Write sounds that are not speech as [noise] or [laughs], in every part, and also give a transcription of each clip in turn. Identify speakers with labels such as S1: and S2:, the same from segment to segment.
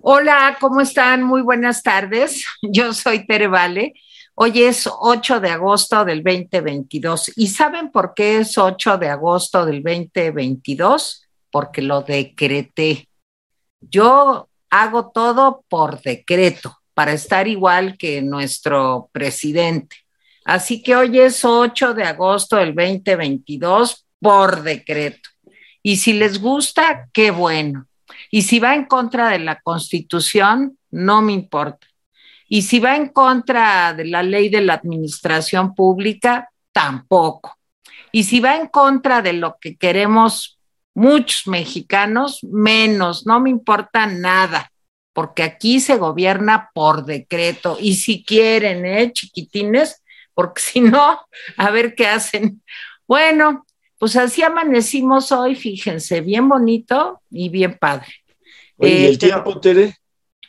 S1: Hola, ¿cómo están? Muy buenas tardes. [laughs] Yo soy Tere Vale. Hoy es 8 de agosto del 2022. ¿Y saben por qué es 8 de agosto del 2022? Porque lo decreté. Yo hago todo por decreto, para estar igual que nuestro presidente. Así que hoy es 8 de agosto del 2022 por decreto. Y si les gusta, qué bueno. Y si va en contra de la Constitución, no me importa. Y si va en contra de la ley de la administración pública, tampoco. Y si va en contra de lo que queremos muchos mexicanos, menos, no me importa nada, porque aquí se gobierna por decreto. Y si quieren, ¿eh, chiquitines? Porque [laughs] si no, a ver qué hacen. Bueno, pues así amanecimos hoy, fíjense, bien bonito y bien padre.
S2: ¿Y el eh, tiempo, Tere?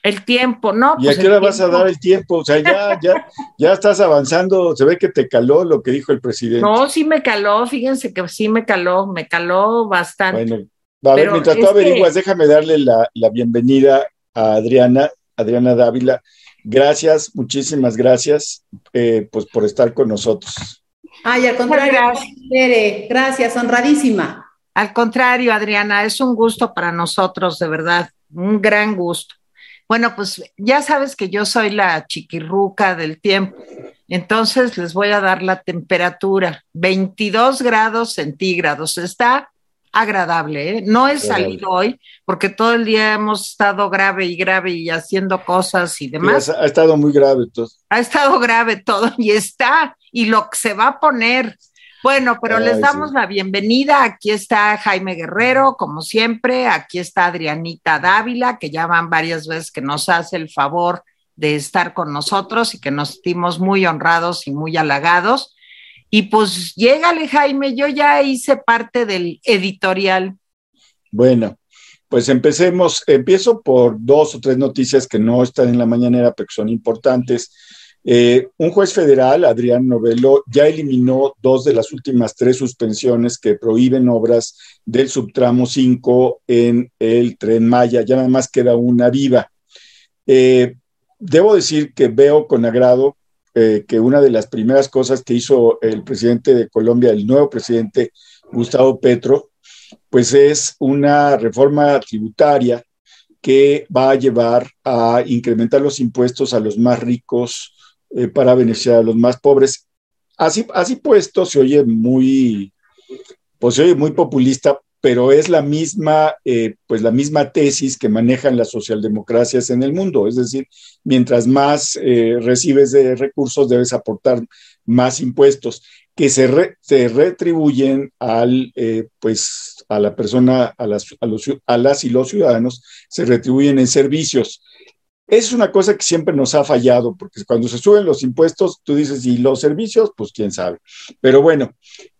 S1: El tiempo, ¿no?
S2: ¿Y a pues qué hora vas a dar el tiempo? O sea, ya, ya, ya estás avanzando, se ve que te caló lo que dijo el presidente.
S1: No, sí me caló, fíjense que sí me caló, me caló bastante.
S2: Bueno, a ver, mientras tú averiguas, déjame darle la, bienvenida a Adriana, Adriana Dávila. Gracias, muchísimas gracias, eh, pues por estar con nosotros.
S3: Ay, al contrario, gracias. gracias, honradísima.
S1: Al contrario, Adriana, es un gusto para nosotros, de verdad, un gran gusto. Bueno, pues ya sabes que yo soy la chiquirruca del tiempo, entonces les voy a dar la temperatura, 22 grados centígrados, está agradable, ¿eh? no he salido hoy porque todo el día hemos estado grave y grave y haciendo cosas y demás.
S2: ha, estado muy grave todo.
S1: Ha estado grave todo y está y lo que se va a poner. Bueno, pero les damos la bienvenida. Aquí está Jaime Guerrero, como siempre. Aquí está Adrianita Dávila, que ya van varias veces que nos hace el favor de estar con nosotros y que nos sentimos muy honrados y muy halagados. Y pues llégale, Jaime, yo ya hice parte del editorial.
S2: Bueno, pues empecemos. Empiezo por dos o tres noticias que no están en la mañanera, pero que son importantes. Eh, un juez federal, Adrián Novelo, ya eliminó dos de las últimas tres suspensiones que prohíben obras del subtramo 5 en el tren Maya. Ya nada más queda una viva. Eh, debo decir que veo con agrado eh, que una de las primeras cosas que hizo el presidente de Colombia, el nuevo presidente Gustavo Petro, pues es una reforma tributaria que va a llevar a incrementar los impuestos a los más ricos eh, para beneficiar a los más pobres. Así, así puesto, se oye muy, pues se oye muy populista, pero es la misma, eh, pues la misma tesis que manejan las socialdemocracias en el mundo. Es decir, mientras más eh, recibes de recursos, debes aportar más impuestos que se, se retribuyen al, pues, a la persona, a las, a, los, a las y los ciudadanos, se retribuyen en servicios. Es una cosa que siempre nos ha fallado, porque cuando se suben los impuestos, tú dices, ¿y los servicios? Pues quién sabe. Pero bueno,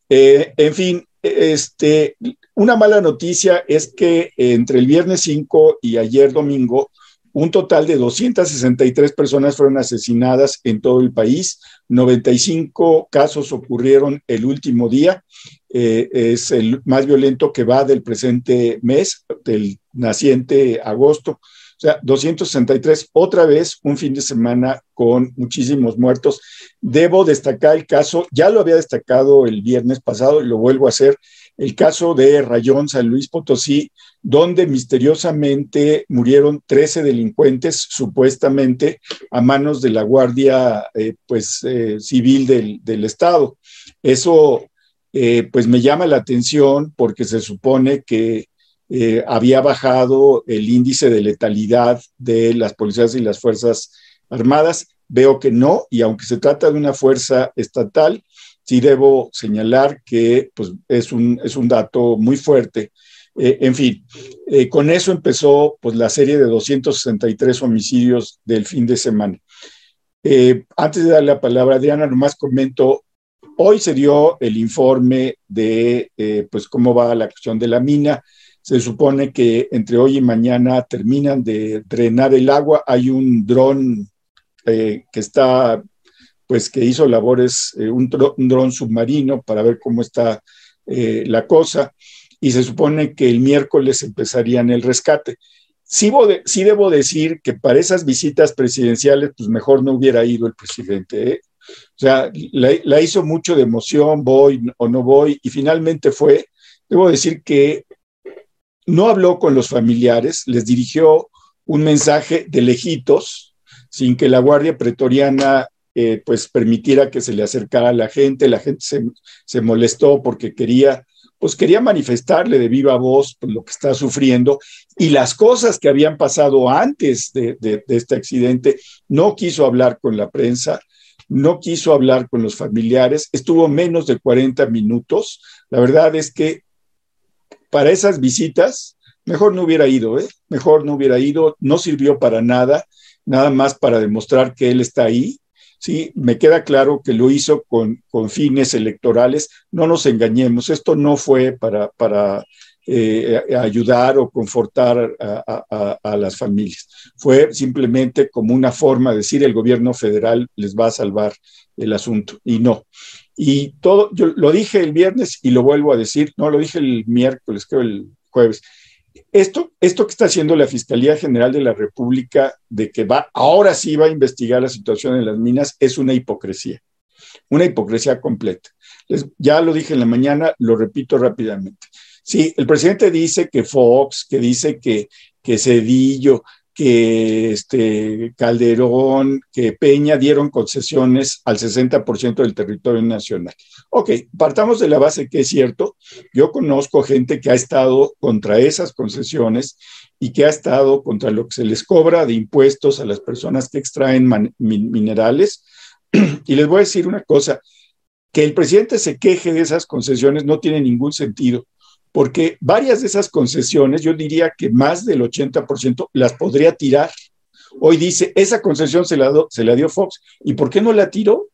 S2: eh, en fin, este, una mala noticia es que entre el viernes 5 y ayer domingo, un total de 263 personas fueron asesinadas en todo el país. 95 casos ocurrieron el último día. Eh, es el más violento que va del presente mes, del naciente agosto. Sea, 263, otra vez un fin de semana con muchísimos muertos. Debo destacar el caso, ya lo había destacado el viernes pasado y lo vuelvo a hacer, el caso de Rayón, San Luis Potosí, donde misteriosamente murieron 13 delincuentes, supuestamente a manos de la Guardia eh, pues, eh, Civil del, Estado. Eso eh, pues me llama la atención porque se supone que eh, había bajado el índice de letalidad de las policías y las fuerzas armadas. Veo que no, y aunque se trata de una fuerza estatal, sí debo señalar que pues, es, un, es un dato muy fuerte. Eh, en fin, eh, con eso empezó pues, la serie de 263 homicidios del fin de semana. antes de darle la palabra a Diana, nomás comento, hoy se dio el informe de pues, cómo va la cuestión de la mina. Se supone que entre hoy y mañana terminan de drenar el agua. Hay un dron eh, que está, pues que hizo labores, eh, un, dron submarino para ver cómo está eh, la cosa. Y se supone que el miércoles empezarían el rescate. sí, sí, debo decir que para esas visitas presidenciales, pues mejor no hubiera ido el presidente. O sea, la, hizo mucho de emoción, voy o no voy, y finalmente fue. Debo decir que no habló con los familiares, les dirigió un mensaje de lejitos, sin que la Guardia Pretoriana eh, pues permitiera que se le acercara a la gente. La gente se, molestó porque quería pues quería manifestarle de viva voz pues, lo que está sufriendo y las cosas que habían pasado antes de, este accidente. No quiso hablar con la prensa, no quiso hablar con los familiares, estuvo menos de 40 minutos. La verdad es que para esas visitas, mejor no hubiera ido, ¿eh? mejor no hubiera ido, no sirvió para nada, nada más para demostrar que él está ahí Sí, me queda claro que lo hizo con, con fines electorales. No nos engañemos, esto no fue para, para eh, ayudar o confortar a, a, las familias. Fue simplemente como una forma de decir el gobierno federal les va a salvar el asunto y no. Y todo, yo lo dije el viernes y lo vuelvo a decir, no, lo dije el miércoles, creo el jueves. Esto, esto que está haciendo la Fiscalía General de la República de que va, ahora sí va a investigar la situación en las minas, es una hipocresía, una hipocresía completa. ya lo dije en la mañana, lo repito rápidamente. Sí, el presidente dice que Fox, que dice que, que Cedillo, que este Calderón, que Peña dieron concesiones al 60% del territorio nacional. Ok, partamos de la base que es cierto. Yo conozco gente que ha estado contra esas concesiones y que ha estado contra lo que se les cobra de impuestos a las personas que extraen minerales. [clears throat] Y les voy a decir una cosa, que el presidente se queje de esas concesiones no tiene ningún sentido porque varias de esas concesiones, yo diría que más del 80% las podría tirar. Hoy dice, esa concesión se la, dio Fox. ¿Y por qué no la tiró?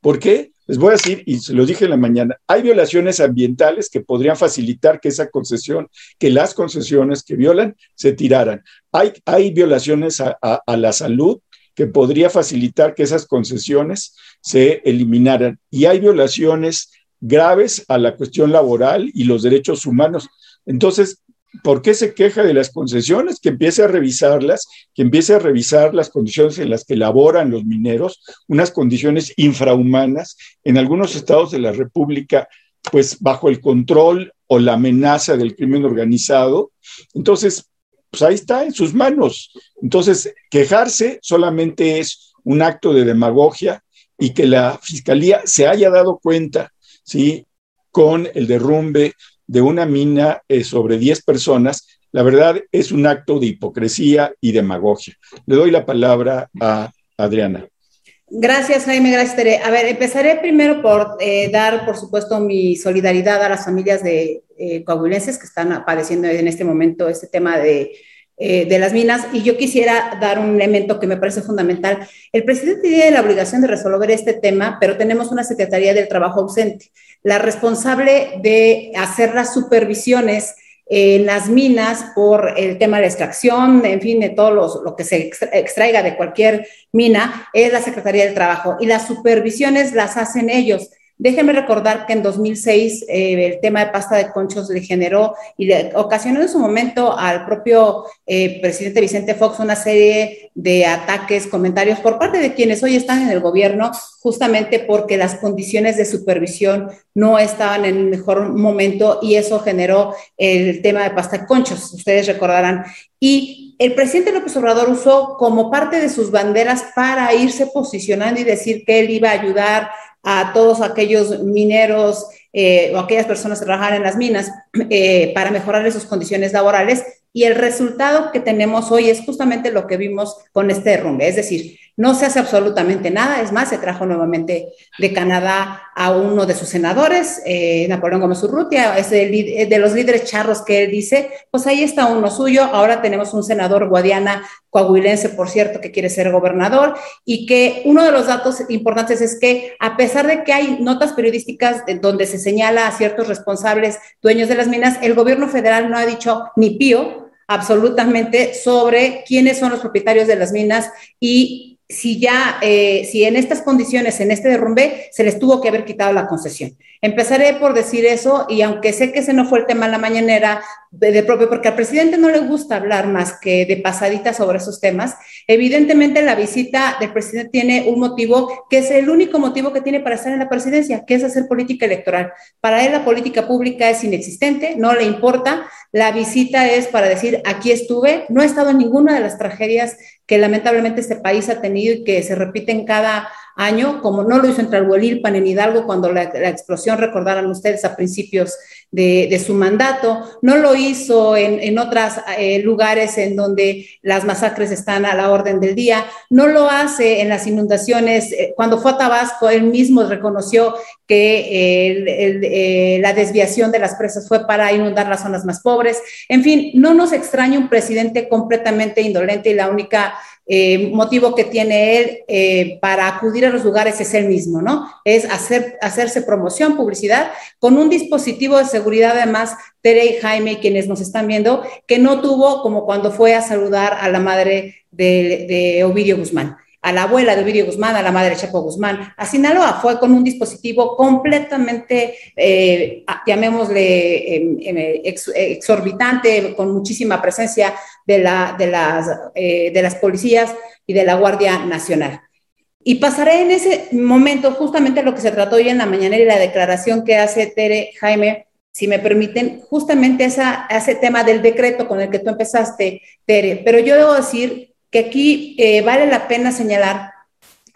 S2: ¿Por qué? Les voy a decir, y se lo dije en la mañana, hay violaciones ambientales que podrían facilitar que esa concesión, que las concesiones que violan, se tiraran. Hay, hay violaciones a, a la salud que podría facilitar que esas concesiones se eliminaran. Y hay violaciones graves a la cuestión laboral y los derechos humanos. Entonces, ¿por qué se queja de las concesiones? Que empiece a revisarlas, que empiece a revisar las condiciones en las que laboran los mineros, unas condiciones infrahumanas en algunos estados de la República, pues bajo el control o la amenaza del crimen organizado. Entonces, pues ahí está en sus manos. Entonces, quejarse solamente es un acto de demagogia y que la fiscalía se haya dado cuenta ¿sí? con el derrumbe de una mina eh, sobre 10 personas, la verdad es un acto de hipocresía y demagogia. Le doy la palabra a Adriana.
S3: Gracias, Jaime. Gracias, Tere. A ver, empezaré primero por eh, dar, por supuesto, mi solidaridad a las familias de eh, coahuilenses que están padeciendo en este momento este tema de eh, de las minas y yo quisiera dar un elemento que me parece fundamental. El presidente tiene la obligación de resolver este tema, pero tenemos una Secretaría del Trabajo ausente, la responsable de hacer las supervisiones en las minas por el tema de la extracción, en fin, de todo lo que se extraiga de cualquier mina, es la Secretaría del Trabajo y las supervisiones las hacen ellos. Déjenme recordar que en 2006 eh, el tema de pasta de conchos le generó y ocasionó en su momento al propio eh, presidente Vicente Fox una serie de ataques, comentarios por parte de quienes hoy están en el gobierno, justamente porque las condiciones de supervisión no estaban en el mejor momento y eso generó el tema de pasta de conchos, ustedes recordarán. Y el presidente López Obrador usó como parte de sus banderas para irse posicionando y decir que él iba a ayudar a todos aquellos mineros eh, o aquellas personas que trabajan en las minas eh, para mejorar sus condiciones laborales. Y el resultado que tenemos hoy es justamente lo que vimos con este derrumbe. Es decir, no se hace absolutamente nada. Es más, se trajo nuevamente de Canadá a uno de sus senadores, eh, Napoleón Gómez Urrutia, es de, de los líderes charros que él dice, pues ahí está uno suyo. Ahora tenemos un senador guadiana coahuilense, por cierto, que quiere ser gobernador y que uno de los datos importantes es que a pesar de que hay notas periodísticas donde se señala a ciertos responsables dueños de las minas, el gobierno federal no ha dicho ni pío absolutamente sobre quiénes son los propietarios de las minas y si ya, eh, si en estas condiciones, en este derrumbe, se les tuvo que haber quitado la concesión. Empezaré por decir eso y aunque sé que ese no fue el tema en la mañanera de, propio, porque al presidente no le gusta hablar más que de pasadita sobre esos temas, evidentemente la visita del presidente tiene un motivo que es el único motivo que tiene para estar en la presidencia, que es hacer política electoral. Para él la política pública es inexistente, no le importa. La visita es para decir, aquí estuve, no he estado en ninguna de las tragedias que lamentablemente este país ha tenido y que se repiten cada año, como no lo hizo en Tlalhuelilpan, en Hidalgo, cuando la, explosión, recordarán ustedes, a principios de, su mandato, no lo hizo en, en otros eh, lugares en donde las masacres están a la orden del día, no lo hace en las inundaciones. Eh, cuando fue a Tabasco, él mismo reconoció que eh, la desviación de las presas fue para inundar las zonas más pobres. En fin, no nos extraña un presidente completamente indolente y la única eh, motivo que tiene él eh, para acudir a los lugares es el mismo, ¿no? Es hacer, hacerse promoción, publicidad, con un dispositivo de seguridad, además, Tere y Jaime, quienes nos están viendo, que no tuvo como cuando fue a saludar a la madre de Ovidio Guzmán a la abuela de Ovidio Guzmán, a la madre de Chapo Guzmán, a Sinaloa. Fue con un dispositivo completamente, eh, llamémosle, em, em, exorbitante, con muchísima presencia de, la, de, las, eh, de las policías y de la Guardia Nacional. Y pasaré en ese momento justamente lo que se trató hoy en la mañana y la declaración que hace Tere Jaime, si me permiten, justamente esa, ese tema del decreto con el que tú empezaste, Tere. Pero yo debo decir que aquí eh, vale la pena señalar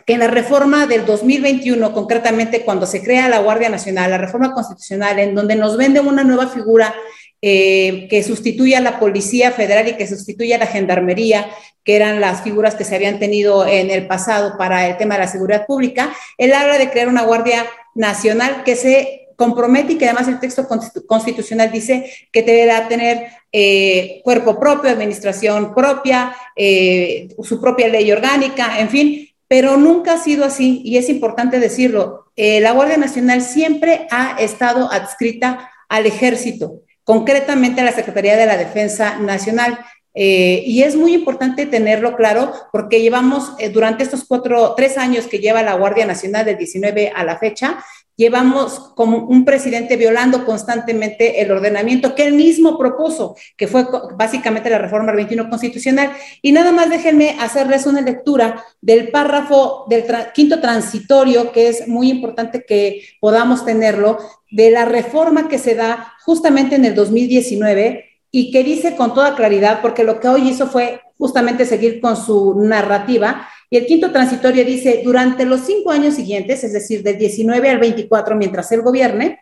S3: que en la reforma del 2021, concretamente cuando se crea la Guardia Nacional, la reforma constitucional, en donde nos vende una nueva figura eh, que sustituye a la Policía Federal y que sustituye a la Gendarmería, que eran las figuras que se habían tenido en el pasado para el tema de la seguridad pública, él habla de crear una Guardia Nacional que se compromete y que además el texto constitucional dice que deberá tener eh, cuerpo propio, administración propia, eh, su propia ley orgánica, en fin, pero nunca ha sido así y es importante decirlo. Eh, la Guardia Nacional siempre ha estado adscrita al ejército, concretamente a la Secretaría de la Defensa Nacional. y es muy importante tenerlo claro porque llevamos durante estos cuatro, tres años que lleva la Guardia Nacional del 19 a la fecha, llevamos como un presidente violando constantemente el ordenamiento que él mismo propuso, que fue básicamente la reforma 21 constitucional. Y nada más déjenme hacerles una lectura del párrafo del quinto transitorio, que es muy importante que podamos tenerlo, de la reforma que se da justamente en el 2019 y que dice con toda claridad, porque lo que hoy hizo fue justamente seguir con su narrativa, y el quinto transitorio dice, durante los cinco años siguientes, es decir, del 19 al 24, mientras él gobierne,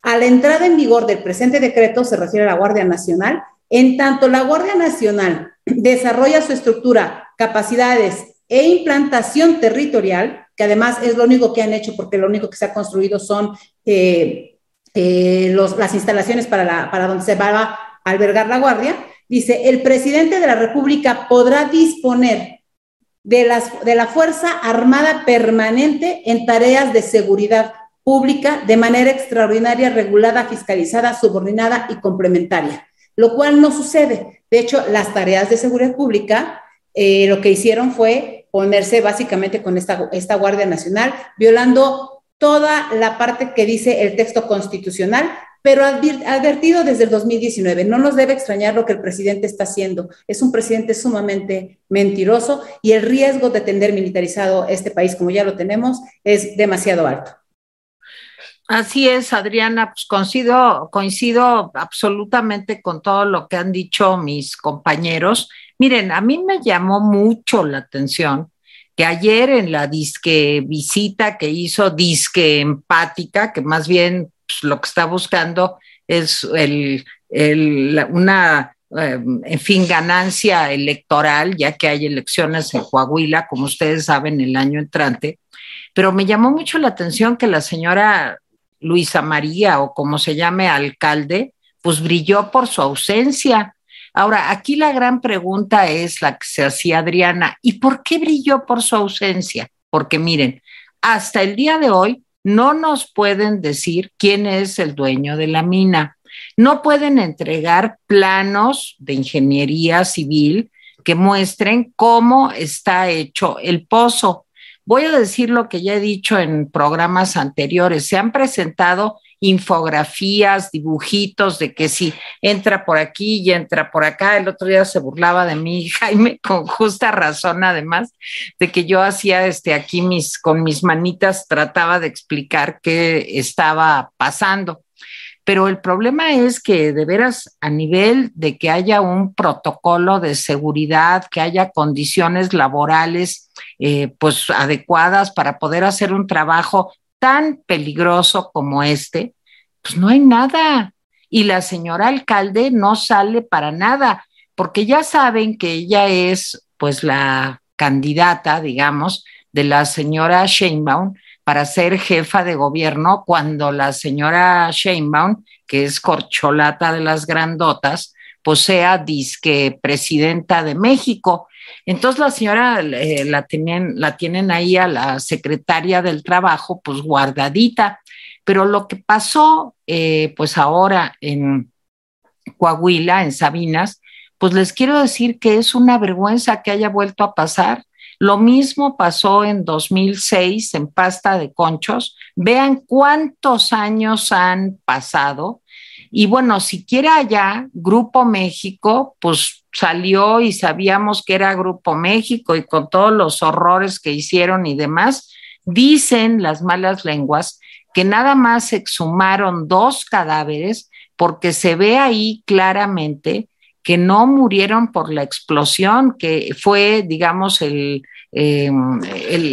S3: a la entrada en vigor del presente decreto, se refiere a la Guardia Nacional, en tanto la Guardia Nacional desarrolla su estructura, capacidades e implantación territorial, que además es lo único que han hecho porque lo único que se ha construido son eh, eh, las instalaciones para, para donde se va a albergar la Guardia, dice, el presidente de la República podrá disponer de, las, de la Fuerza Armada Permanente en tareas de seguridad pública de manera extraordinaria, regulada, fiscalizada, subordinada y complementaria, lo cual no sucede. De hecho, las tareas de seguridad pública eh, lo que hicieron fue ponerse básicamente con esta, esta Guardia Nacional, violando toda la parte que dice el texto constitucional, pero advertido desde el 2019. No nos debe extrañar lo que el presidente está haciendo. Es un presidente sumamente mentiroso y el riesgo de tener militarizado este país, como ya lo tenemos, es demasiado alto.
S1: Así es, Adriana, pues coincido, coincido absolutamente con todo lo que han dicho mis compañeros. Miren, a mí me llamó mucho la atención que ayer en la disque visita que hizo, disque empática, que más bien pues, lo que está buscando es una, eh, en fin, ganancia electoral, ya que hay elecciones en Coahuila, como ustedes saben, el año entrante. Pero me llamó mucho la atención que la señora Luisa María, o como se llame, alcalde, pues brilló por su ausencia. Ahora, aquí la gran pregunta es la que se hacía Adriana, ¿y por qué brilló por su ausencia? Porque miren, hasta el día de hoy no nos pueden decir quién es el dueño de la mina. No pueden entregar planos de ingeniería civil que muestren cómo está hecho el pozo. Voy a decir lo que ya he dicho en programas anteriores. Se han presentado infografías, dibujitos de que si entra por aquí y entra por acá. El otro día se burlaba de mí, [laughs] Jaime, con justa razón, además, de que yo hacía este aquí mis, con mis manitas, trataba de explicar qué estaba pasando. Pero el problema es que de veras a nivel de que haya un protocolo de seguridad, que haya condiciones laborales eh, pues adecuadas para poder hacer un trabajo tan peligroso como este, pues no hay nada. Y la señora alcalde no sale para nada, porque ya saben que ella es pues la candidata, digamos, de la señora Sheinbaum para ser jefa de gobierno cuando la señora Sheinbaum, que es corcholata de las grandotas, pues sea disque presidenta de México. Entonces la señora eh, la, tienen, la tienen ahí a la secretaria del trabajo, pues guardadita. Pero lo que pasó, eh, pues ahora en Coahuila, en Sabinas, pues les quiero decir que es una vergüenza que haya vuelto a pasar. Lo mismo pasó en 2006 en Pasta de Conchos. Vean cuántos años han pasado. Y bueno, siquiera allá, Grupo México, pues salió y sabíamos que era Grupo México y con todos los horrores que hicieron y demás, dicen las malas lenguas que nada más exhumaron dos cadáveres porque se ve ahí claramente que no murieron por la explosión, que fue, digamos, el, em,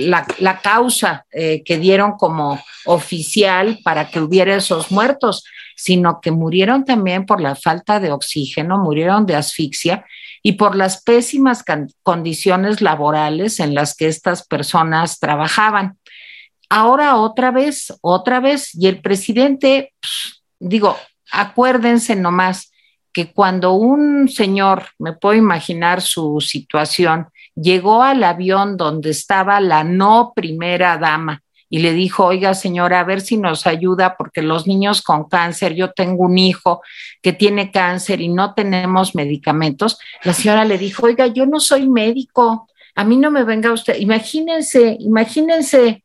S1: la, causa eh, que dieron como oficial para que hubiera esos muertos, sino que murieron también por la falta de oxígeno, murieron de asfixia y por las pésimas condiciones laborales en las que estas personas trabajaban. Ahora otra vez, otra vez, y el presidente, pues, digo, acuérdense nomás que cuando un señor, me puedo imaginar su situación, llegó al avión donde estaba la no primera dama y le dijo, oiga señora, a ver si nos ayuda porque los niños con cáncer, yo tengo un hijo que tiene cáncer y no tenemos medicamentos, la señora le dijo, oiga, yo no soy médico, a mí no me venga usted, imagínense, imagínense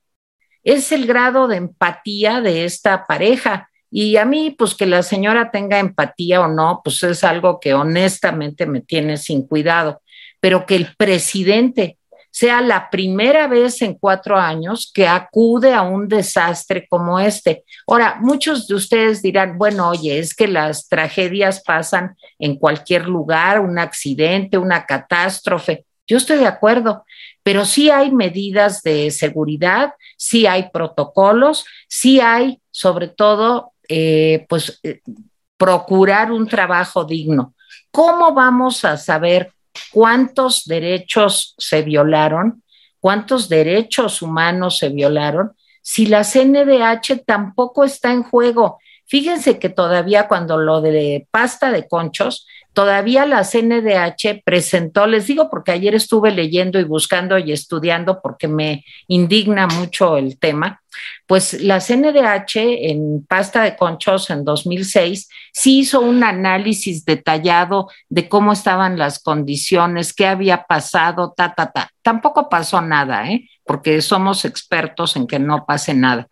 S1: es el grado de empatía de esta pareja. Y a mí, pues que la señora tenga empatía o no, pues es algo que honestamente me tiene sin cuidado. Pero que el presidente sea la primera vez en cuatro años que acude a un desastre como este. Ahora, muchos de ustedes dirán, bueno, oye, es que las tragedias pasan en cualquier lugar, un accidente, una catástrofe. Yo estoy de acuerdo, pero sí hay medidas de seguridad, sí hay protocolos, sí hay, sobre todo, eh, pues, eh, procurar un trabajo digno. ¿Cómo vamos a saber cuántos derechos se violaron, cuántos derechos humanos se violaron, si la CNDH tampoco está en juego? Fíjense que todavía cuando lo de pasta de conchos, todavía la CNDH presentó, les digo porque ayer estuve leyendo y buscando y estudiando porque me indigna mucho el tema, pues la CNDH en pasta de conchos en 2006 sí hizo un análisis detallado de cómo estaban las condiciones, qué había pasado, ta, ta, ta. Tampoco pasó nada, ¿eh? porque somos expertos en que no pase nada.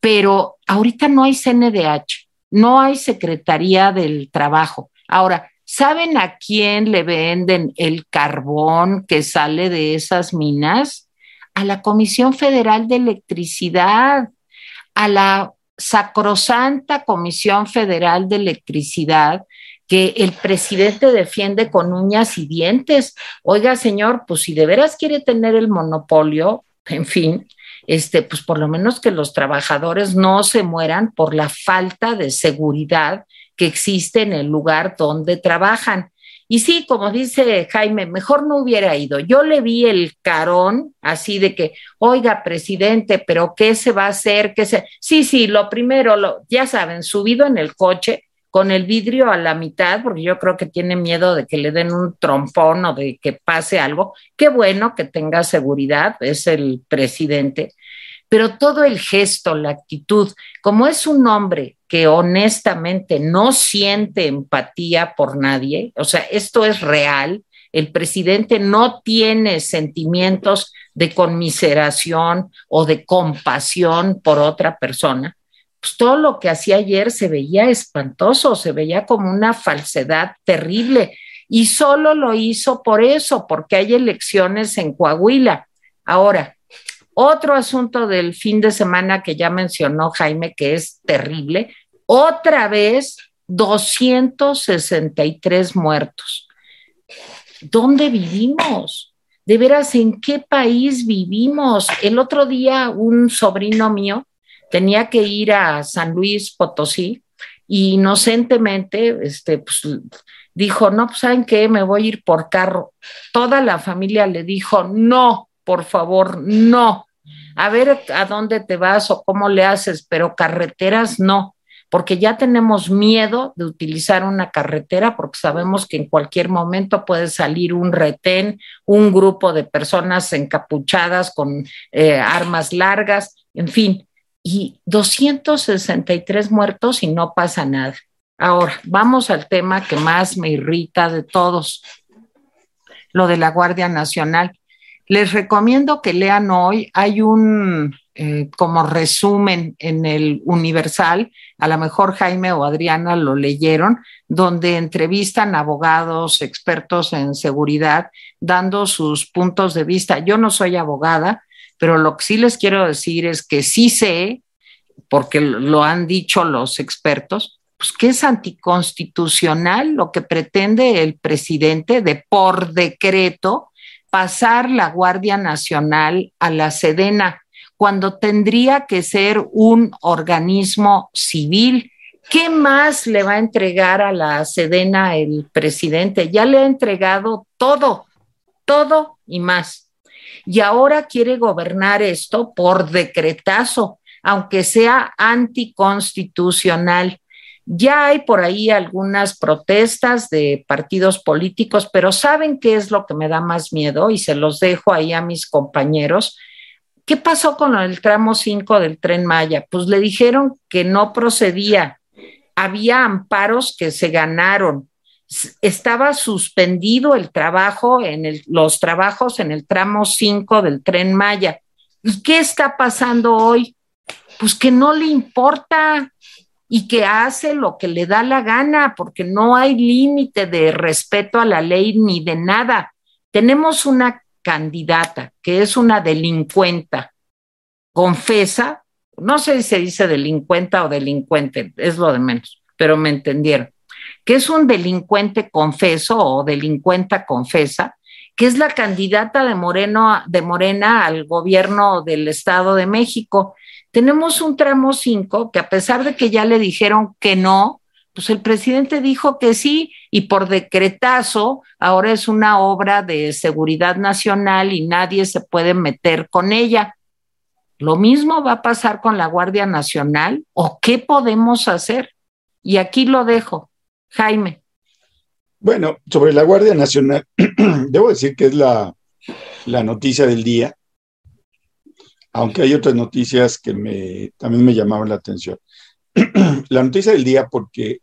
S1: Pero ahorita no hay CNDH, no hay Secretaría del Trabajo. Ahora, ¿Saben a quién le venden el carbón que sale de esas minas? A la Comisión Federal de Electricidad, a la sacrosanta Comisión Federal de Electricidad que el presidente defiende con uñas y dientes. Oiga, señor, pues si de veras quiere tener el monopolio, en fin, este, pues por lo menos que los trabajadores no se mueran por la falta de seguridad que existe en el lugar donde trabajan. Y sí, como dice Jaime, mejor no hubiera ido. Yo le vi el carón así de que, oiga, presidente, pero ¿qué se va a hacer? ¿Qué se... Sí, sí, lo primero, lo, ya saben, subido en el coche con el vidrio a la mitad, porque yo creo que tiene miedo de que le den un trompón o de que pase algo. Qué bueno que tenga seguridad, es el presidente pero todo el gesto, la actitud, como es un hombre que honestamente no siente empatía por nadie, o sea, esto es real, el presidente no tiene sentimientos de conmiseración o de compasión por otra persona, pues todo lo que hacía ayer se veía espantoso, se veía como una falsedad terrible. Y solo lo hizo por eso, porque hay elecciones en Coahuila. Ahora, otro asunto del fin de semana que ya mencionó Jaime, que es terrible, otra vez 263 muertos. ¿Dónde vivimos? De veras, ¿en qué país vivimos? El otro día un sobrino mío tenía que ir a San Luis Potosí y inocentemente este, pues, dijo, no, pues saben qué, me voy a ir por carro. Toda la familia le dijo, no, por favor, no. A ver a dónde te vas o cómo le haces, pero carreteras no porque ya tenemos miedo de utilizar una carretera porque sabemos que en cualquier momento puede salir un retén, un grupo de personas encapuchadas con eh, armas largas, en fin, y 263 muertos y no pasa nada. Ahora, vamos al tema que más me irrita de todos, lo de la Guardia Nacional. Les recomiendo que lean hoy, hay un eh, como resumen en el Universal, a lo mejor Jaime o Adriana lo leyeron, donde entrevistan abogados, expertos en seguridad, dando sus puntos de vista. Yo no soy abogada, pero lo que sí les quiero decir es que sí sé, porque lo han dicho los expertos, pues que es anticonstitucional lo que pretende el presidente de por decreto pasar la Guardia Nacional a la Sedena cuando tendría que ser un organismo civil. ¿Qué más le va a entregar a la Sedena el presidente? Ya le ha entregado todo, todo y más. Y ahora quiere gobernar esto por decretazo, aunque sea anticonstitucional. Ya hay por ahí algunas protestas de partidos políticos, pero ¿saben qué es lo que me da más miedo? Y se los dejo ahí a mis compañeros ¿Qué pasó con el tramo 5 del tren Maya? Pues le dijeron que no procedía. Había amparos que se ganaron. Estaba suspendido el trabajo en los trabajos en el tramo 5 del tren Maya. ¿Y qué está pasando hoy? Pues que no le importa y que hace lo que le da la gana, porque no hay límite de respeto a la ley ni de nada. Tenemos una candidata, que es una delincuenta, confesa, no sé si se dice delincuenta o delincuente, es lo de menos, pero me entendieron, que es un delincuente confeso o delincuenta confesa, que es la candidata de, Moreno, de Morena al gobierno del Estado de México. Tenemos un tramo 5 que a pesar de que ya le dijeron que no, pues el presidente dijo que sí y por decretazo ahora es una obra de seguridad nacional y nadie se puede meter con ella. Lo mismo va a pasar con la Guardia Nacional o qué podemos hacer. Y aquí lo dejo. Jaime.
S2: Bueno, sobre la Guardia Nacional, [clears throat] debo decir que es la, la noticia del día, aunque hay otras noticias que me, también me llamaban la atención. [clears throat] la noticia del día porque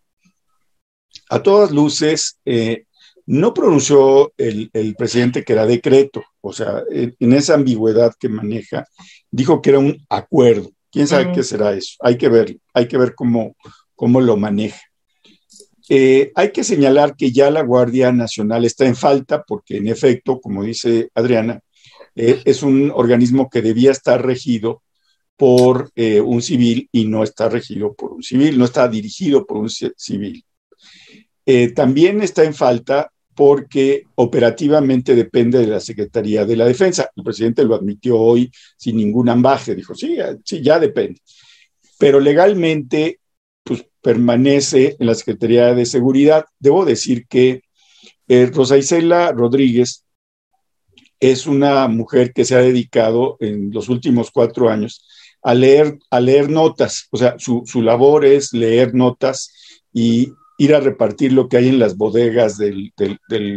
S2: a todas luces eh, no pronunció el, presidente que era decreto, o sea, en, esa ambigüedad que maneja, dijo que era un acuerdo. ¿Quién sabe qué será eso? Hay que ver, hay que ver cómo, cómo lo maneja. Eh, hay que señalar que ya la Guardia Nacional está en falta porque en efecto, como dice Adriana, eh, es un organismo que debía estar regido por eh, un civil y no está regido por un civil, no está dirigido por un civil. Eh, también está en falta porque operativamente depende de la Secretaría de la Defensa. El presidente lo admitió hoy sin ningún ambaje, dijo, sí, sí, ya depende. Pero legalmente, pues permanece en la Secretaría de Seguridad. Debo decir que eh, Rosa Isela Rodríguez es una mujer que se ha dedicado en los últimos cuatro años a leer, a leer notas, o sea, su, labor es leer notas y ir a repartir lo que hay en las bodegas del,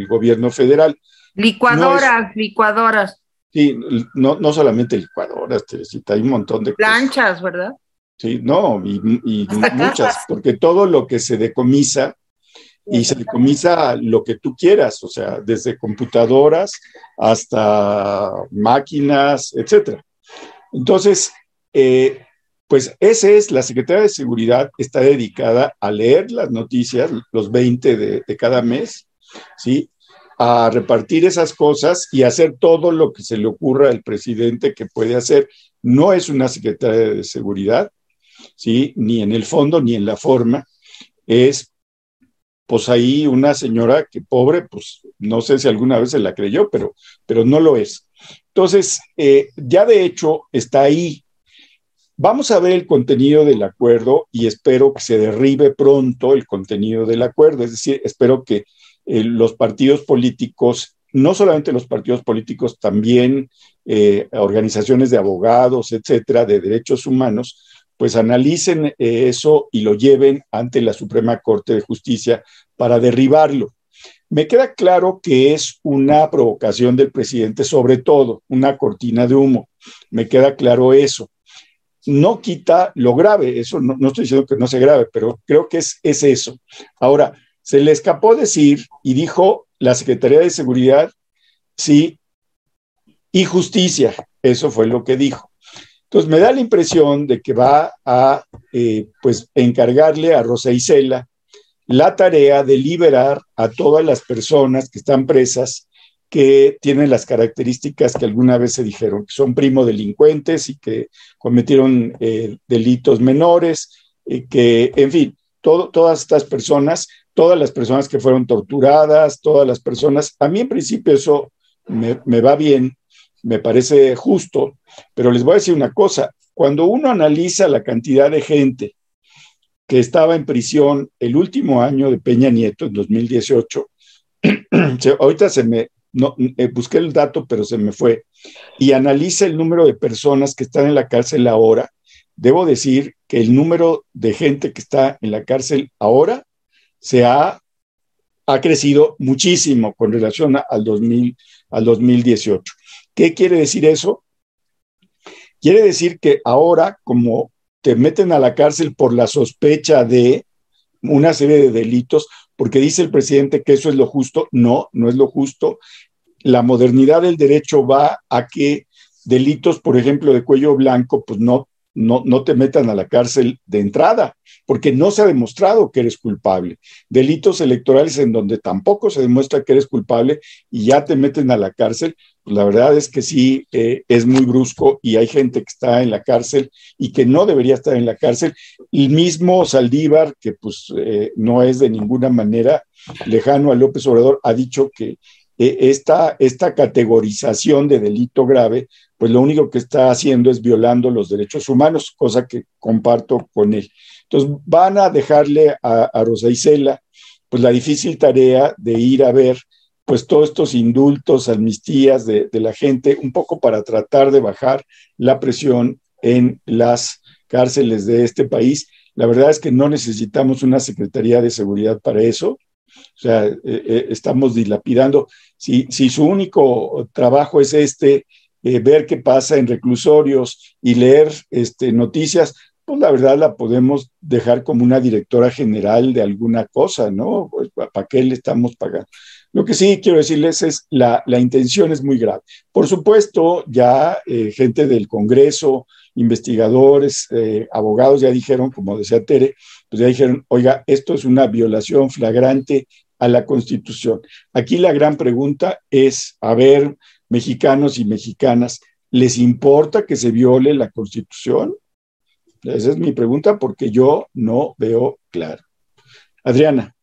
S2: gobierno federal.
S1: Licuadoras, licuadoras.
S2: Sí, no, no solamente licuadoras, Teresita, hay un montón de
S1: planchas, ¿verdad?
S2: Sí, no, y, muchas, porque todo lo que se decomisa y se decomisa lo que tú quieras, o sea, desde computadoras hasta máquinas, etcétera. Entonces, eh, pues esa es, la Secretaría de Seguridad está dedicada a leer las noticias, los 20 de, de cada mes, ¿sí? a repartir esas cosas y hacer todo lo que se le ocurra al presidente que puede hacer. No es una secretaria de seguridad, ¿sí? ni en el fondo ni en la forma. Es, pues ahí una señora que pobre, pues no sé si alguna vez se la creyó, pero, pero no lo es. Entonces, eh, ya de hecho está ahí. Vamos a ver el contenido del acuerdo y espero que se derribe pronto el contenido del acuerdo. Es decir, espero que eh, los partidos políticos, no solamente los partidos políticos, también eh, organizaciones de abogados, etcétera, de derechos humanos, pues analicen eh, eso y lo lleven ante la Suprema Corte de Justicia para derribarlo. Me queda claro que es una provocación del presidente, sobre todo una cortina de humo. Me queda claro eso. No quita lo grave, eso no, estoy diciendo que no sea grave, pero creo que es, es eso. Ahora, se le escapó decir y dijo la Secretaría de Seguridad, sí, y justicia. Eso fue lo que dijo. Entonces me da la impresión de que va a eh, pues encargarle a Rosa Isela la tarea de liberar a todas las personas que están presas que tienen las características que alguna vez se dijeron, que son primo delincuentes y que cometieron eh, delitos menores, y que, en fin, todas estas personas todas las personas que fueron torturadas, todas las personas, a mí en principio eso me, va bien, me parece justo, pero les voy a decir una cosa, cuando uno analiza la cantidad de gente que estaba en prisión el último año de Peña Nieto, en 2018, [clears throat] ahorita se me, no, eh, busqué el dato, pero se me fue, y analiza el número de personas que están en la cárcel ahora, debo decir que el número de gente que está en la cárcel ahora se ha, ha crecido muchísimo con relación al, 2000, al 2018. ¿Qué quiere decir eso? Quiere decir que ahora, como te meten a la cárcel por la sospecha de una serie de delitos, porque dice el presidente que eso es lo justo, no, no es lo justo. La modernidad del derecho va a que delitos, por ejemplo, de cuello blanco, pues no, no, no te metan a la cárcel de entrada, porque no se ha demostrado que eres culpable. Delitos electorales en donde tampoco se demuestra que eres culpable y ya te meten a la cárcel, pues la verdad es que sí eh, es muy brusco y hay gente que está en la cárcel y que no debería estar en la cárcel. El mismo Saldívar, que pues eh, no es de ninguna manera lejano a López Obrador, ha dicho que eh, esta, esta categorización de delito grave, pues lo único que está haciendo es violando los derechos humanos, cosa que comparto con él. Entonces van a dejarle a, Rosa Isela pues la difícil tarea de ir a ver pues todos estos indultos, amnistías de, la gente, un poco para tratar de bajar la presión en las cárceles de este país. La verdad es que no necesitamos una Secretaría de Seguridad para eso. O sea, eh, eh, estamos dilapidando. Si, su único trabajo es este, eh, ver qué pasa en reclusorios y leer este, noticias, pues la verdad la podemos dejar como una directora general de alguna cosa, ¿no? Pues, ¿Para qué le estamos pagando? Lo que sí quiero decirles es la, la intención es muy grave. Por supuesto, ya eh, gente del Congreso, investigadores, eh, abogados ya dijeron, como decía Tere, pues ya dijeron, oiga, esto es una violación flagrante a la Constitución. Aquí la gran pregunta es, a ver, mexicanos y mexicanas, ¿les importa que se viole la Constitución? Esa es mi pregunta porque yo no veo claro. Adriana.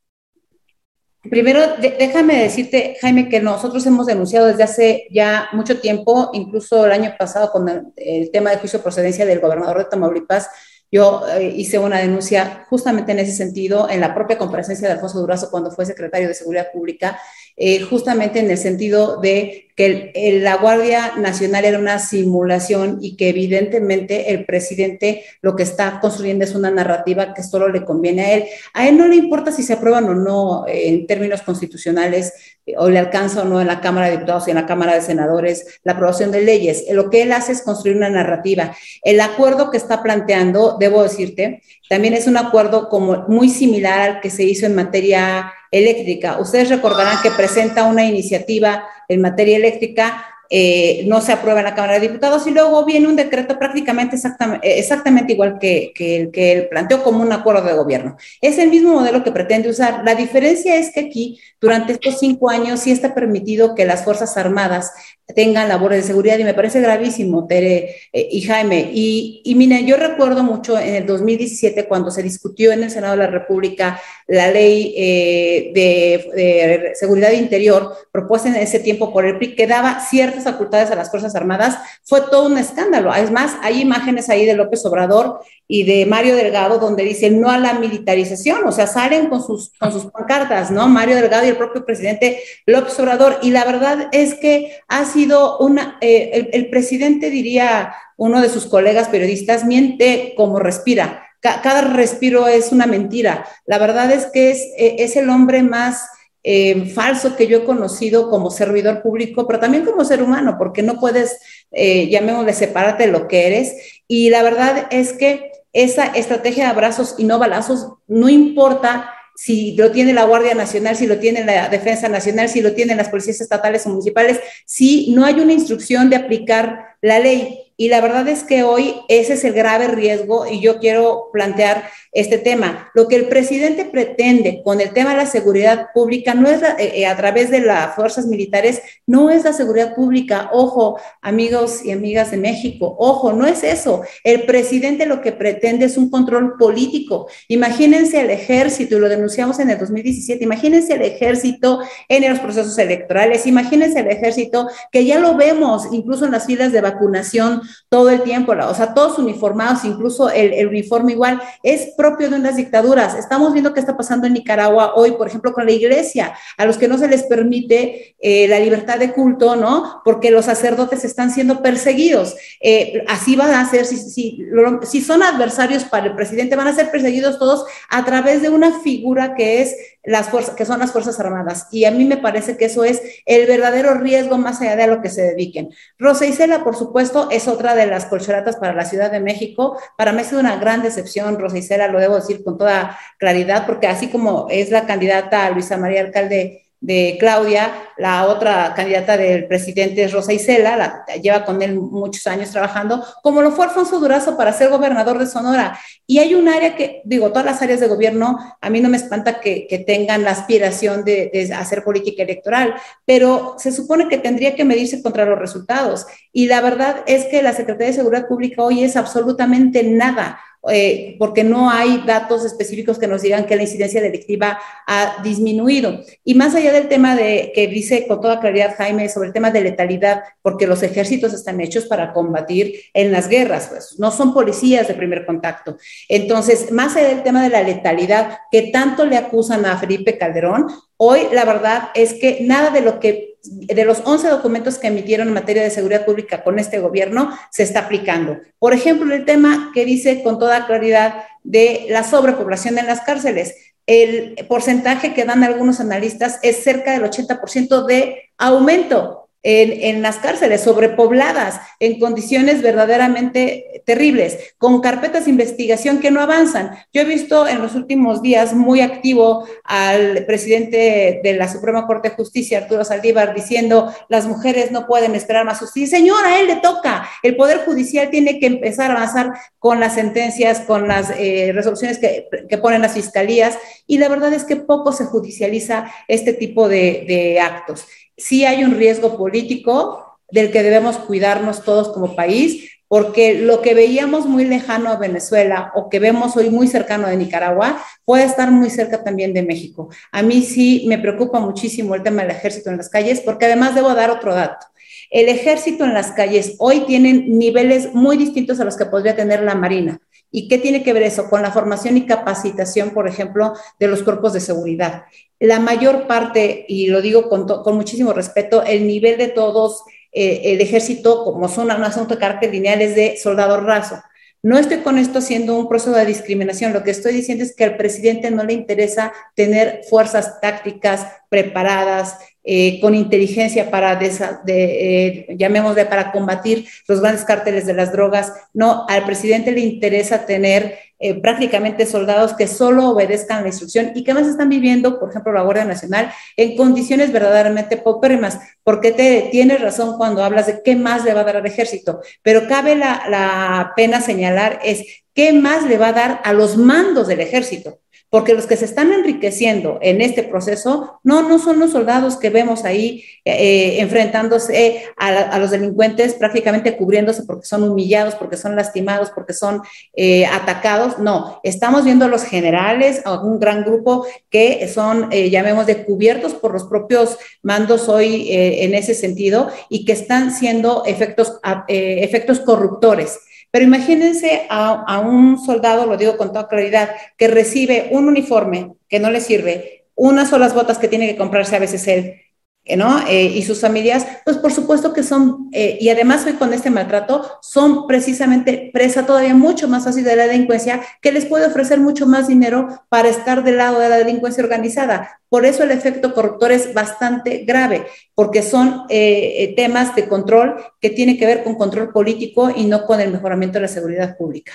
S3: Primero, déjame decirte, Jaime, que nosotros hemos denunciado desde hace ya mucho tiempo, incluso el año pasado con el, tema de juicio de procedencia del gobernador de Tamaulipas, yo eh, hice una denuncia justamente en ese sentido, en la propia comparecencia de Alfonso Durazo cuando fue secretario de Seguridad Pública, eh, justamente en el sentido de que la Guardia Nacional era una simulación y que evidentemente el presidente lo que está construyendo es una narrativa que solo le conviene a él. A él no le importa si se aprueban o no en términos constitucionales o le alcanza o no en la Cámara de Diputados y en la Cámara de Senadores la aprobación de leyes. Lo que él hace es construir una narrativa. El acuerdo que está planteando, debo decirte, también es un acuerdo como muy similar al que se hizo en materia eléctrica. Ustedes recordarán que presenta una iniciativa en materia eléctrica eh, no se aprueba en la Cámara de Diputados y luego viene un decreto prácticamente exactamente, exactamente igual que, que el que él planteó como un acuerdo de gobierno. Es el mismo modelo que pretende usar. La diferencia es que aquí, durante estos cinco años, sí está permitido que las Fuerzas Armadas tengan labores de seguridad y me parece gravísimo, Tere eh, y Jaime. Y, y miren, yo recuerdo mucho en el 2017 cuando se discutió en el Senado de la República la ley eh, de, de, seguridad interior propuesta en ese tiempo por el PRI que daba ciertas facultades a las Fuerzas Armadas, fue todo un escándalo. Es más, hay imágenes ahí de López Obrador y de Mario Delgado donde dicen no a la militarización, o sea, salen con sus, con sus pancartas, ¿no? Mario Delgado y el propio presidente López Obrador. Y la verdad es que ha sido una, eh, el, el, presidente diría, uno de sus colegas periodistas, miente como respira. Cada respiro es una mentira. La verdad es que es, eh, es el hombre más eh, falso que yo he conocido como servidor público, pero también como ser humano, porque no puedes, llamémosle, separarte de lo que eres. Y la verdad es que esa estrategia de abrazos y no balazos no importa si lo tiene la Guardia Nacional, si lo tiene la Defensa Nacional, si lo tienen las policías estatales o municipales, si no hay una instrucción de aplicar la ley. Y la verdad es que hoy ese es el grave riesgo y yo quiero plantear este tema. Lo que el presidente pretende con el tema de la seguridad pública no es eh, a través de las fuerzas militares, no es la seguridad pública. Ojo, amigos y amigas de México, ojo, no es eso. El presidente lo que pretende es un control político. Imagínense el ejército, y lo denunciamos en el 2017, imagínense el ejército en los procesos electorales, imagínense el ejército que ya lo vemos incluso en las filas de vacunación todo el tiempo, o sea, todos uniformados, incluso el, uniforme igual, es propio de unas dictaduras. Estamos viendo qué está pasando en Nicaragua hoy, por ejemplo, con la iglesia, a los que no se les permite eh, la libertad de culto, ¿no? Porque los sacerdotes están siendo perseguidos. Eh, así van a ser, si, si son adversarios para el presidente, van a ser perseguidos todos a través de una figura que es las fuerzas, que son las Fuerzas Armadas. Y a mí me parece que eso es el verdadero riesgo más allá de a lo que se dediquen. Rosa Isela, por supuesto, es otra de las colchoratas para la Ciudad de México. Para mí ha sido una gran decepción, Rosa Isela, lo debo decir con toda claridad, porque así como es la candidata Luisa María Alcalde de Claudia, la otra candidata del presidente es Rosa Isela, la, lleva con él muchos años trabajando, como lo fue Alfonso Durazo para ser gobernador de Sonora. Y hay un área que, digo, todas las áreas de gobierno, a mí no me espanta que, tengan la aspiración de, hacer política electoral, pero se supone que tendría que medirse contra los resultados. Y la verdad es que la Secretaría de Seguridad Pública hoy es absolutamente nada eh, porque no hay datos específicos que nos digan que la incidencia delictiva ha disminuido. Y más allá del tema de que dice con toda claridad Jaime sobre el tema de letalidad, porque los ejércitos están hechos para combatir en las guerras, pues no son policías de primer contacto. Entonces, más allá del tema de la letalidad que tanto le acusan a Felipe Calderón, hoy la verdad es que nada de lo que de los 11 documentos que emitieron en materia de seguridad pública con este gobierno se está aplicando. Por ejemplo, el tema que dice con toda claridad de la sobrepoblación en las cárceles. El porcentaje que dan algunos analistas es cerca del 80% de aumento en, las cárceles, sobrepobladas, en condiciones verdaderamente terribles, con carpetas de investigación que no avanzan. Yo he visto en los últimos días muy activo al presidente de la Suprema Corte de Justicia, Arturo Saldívar, diciendo las mujeres no pueden esperar más justicia. Señora, a él le toca. El Poder Judicial tiene que empezar a avanzar con las sentencias, con las eh, resoluciones que, que, ponen las fiscalías, y la verdad es que poco se judicializa este tipo de actos sí hay un riesgo político del que debemos cuidarnos todos como país, porque lo que veíamos muy lejano a Venezuela o que vemos hoy muy cercano de Nicaragua puede estar muy cerca también de México. A mí sí me preocupa muchísimo el tema del ejército en las calles, porque además debo dar otro dato. El ejército en las calles hoy tienen niveles muy distintos a los que podría tener la Marina. ¿Y qué tiene que ver eso? Con la formación y capacitación, por ejemplo, de los cuerpos de seguridad. la mayor parte, y lo digo con, muchísimo respeto, el nivel de todos, eh, el ejército, como son un asunto de carácter lineal, es de soldado raso. No estoy con esto haciendo un proceso de discriminación, lo que estoy diciendo es que al presidente no le interesa tener fuerzas tácticas preparadas, eh, con inteligencia para, de, eh, llamémosle, para combatir los grandes cárteles de las drogas. No, al presidente le interesa tener eh, prácticamente soldados que solo obedezcan la instrucción y que además están viviendo, por ejemplo, la Guardia Nacional, en condiciones verdaderamente paupérrimas, porque te, tienes razón cuando hablas de qué más le va a dar al ejército, pero cabe la, la pena señalar es qué más le va a dar a los mandos del ejército porque los que se están enriqueciendo en este proceso no, no son los soldados que vemos ahí eh, enfrentándose a, los delincuentes, prácticamente cubriéndose porque son humillados, porque son lastimados, porque son eh, atacados. No, estamos viendo a los generales, a un gran grupo que son, eh, llamemos, de cubiertos por los propios mandos hoy en ese sentido y que están siendo efectos, efectos corruptores. Pero imagínense a, un soldado, lo digo con toda claridad, que recibe un uniforme que no le sirve, unas solas botas que tiene que comprarse a veces él, Eh, y sus familias, pues por supuesto que son, eh, y además hoy con este maltrato, son precisamente presa todavía mucho más fácil de la delincuencia, que les puede ofrecer mucho más dinero para estar del lado de la delincuencia organizada. Por eso el efecto corruptor es bastante grave, porque son eh, temas de control que tienen que ver con control político y no con el mejoramiento de la seguridad pública.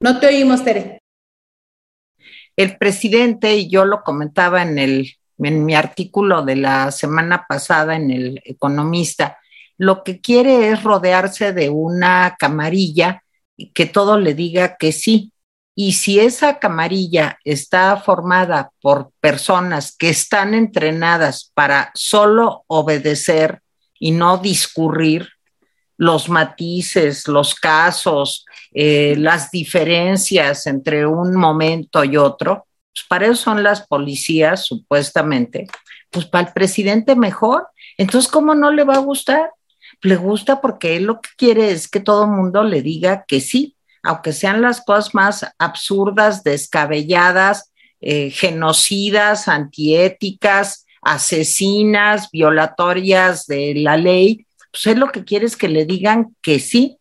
S3: No te oímos, Tere
S1: el presidente, y yo lo comentaba en, el, en mi artículo de la semana pasada en El Economista, lo que quiere es rodearse de una camarilla que todo le diga que sí. Y si esa camarilla está formada por personas que están entrenadas para solo obedecer y no discurrir los matices, los casos, eh, las diferencias entre un momento y otro, pues para eso son las policías, supuestamente, pues para el presidente mejor. Entonces, ¿cómo no le va a gustar? Le gusta porque él lo que quiere es que todo el mundo le diga que sí, aunque sean las cosas más absurdas, descabelladas, eh, genocidas, antiéticas, asesinas, violatorias de la ley, pues él lo que quiere es que le digan que sí,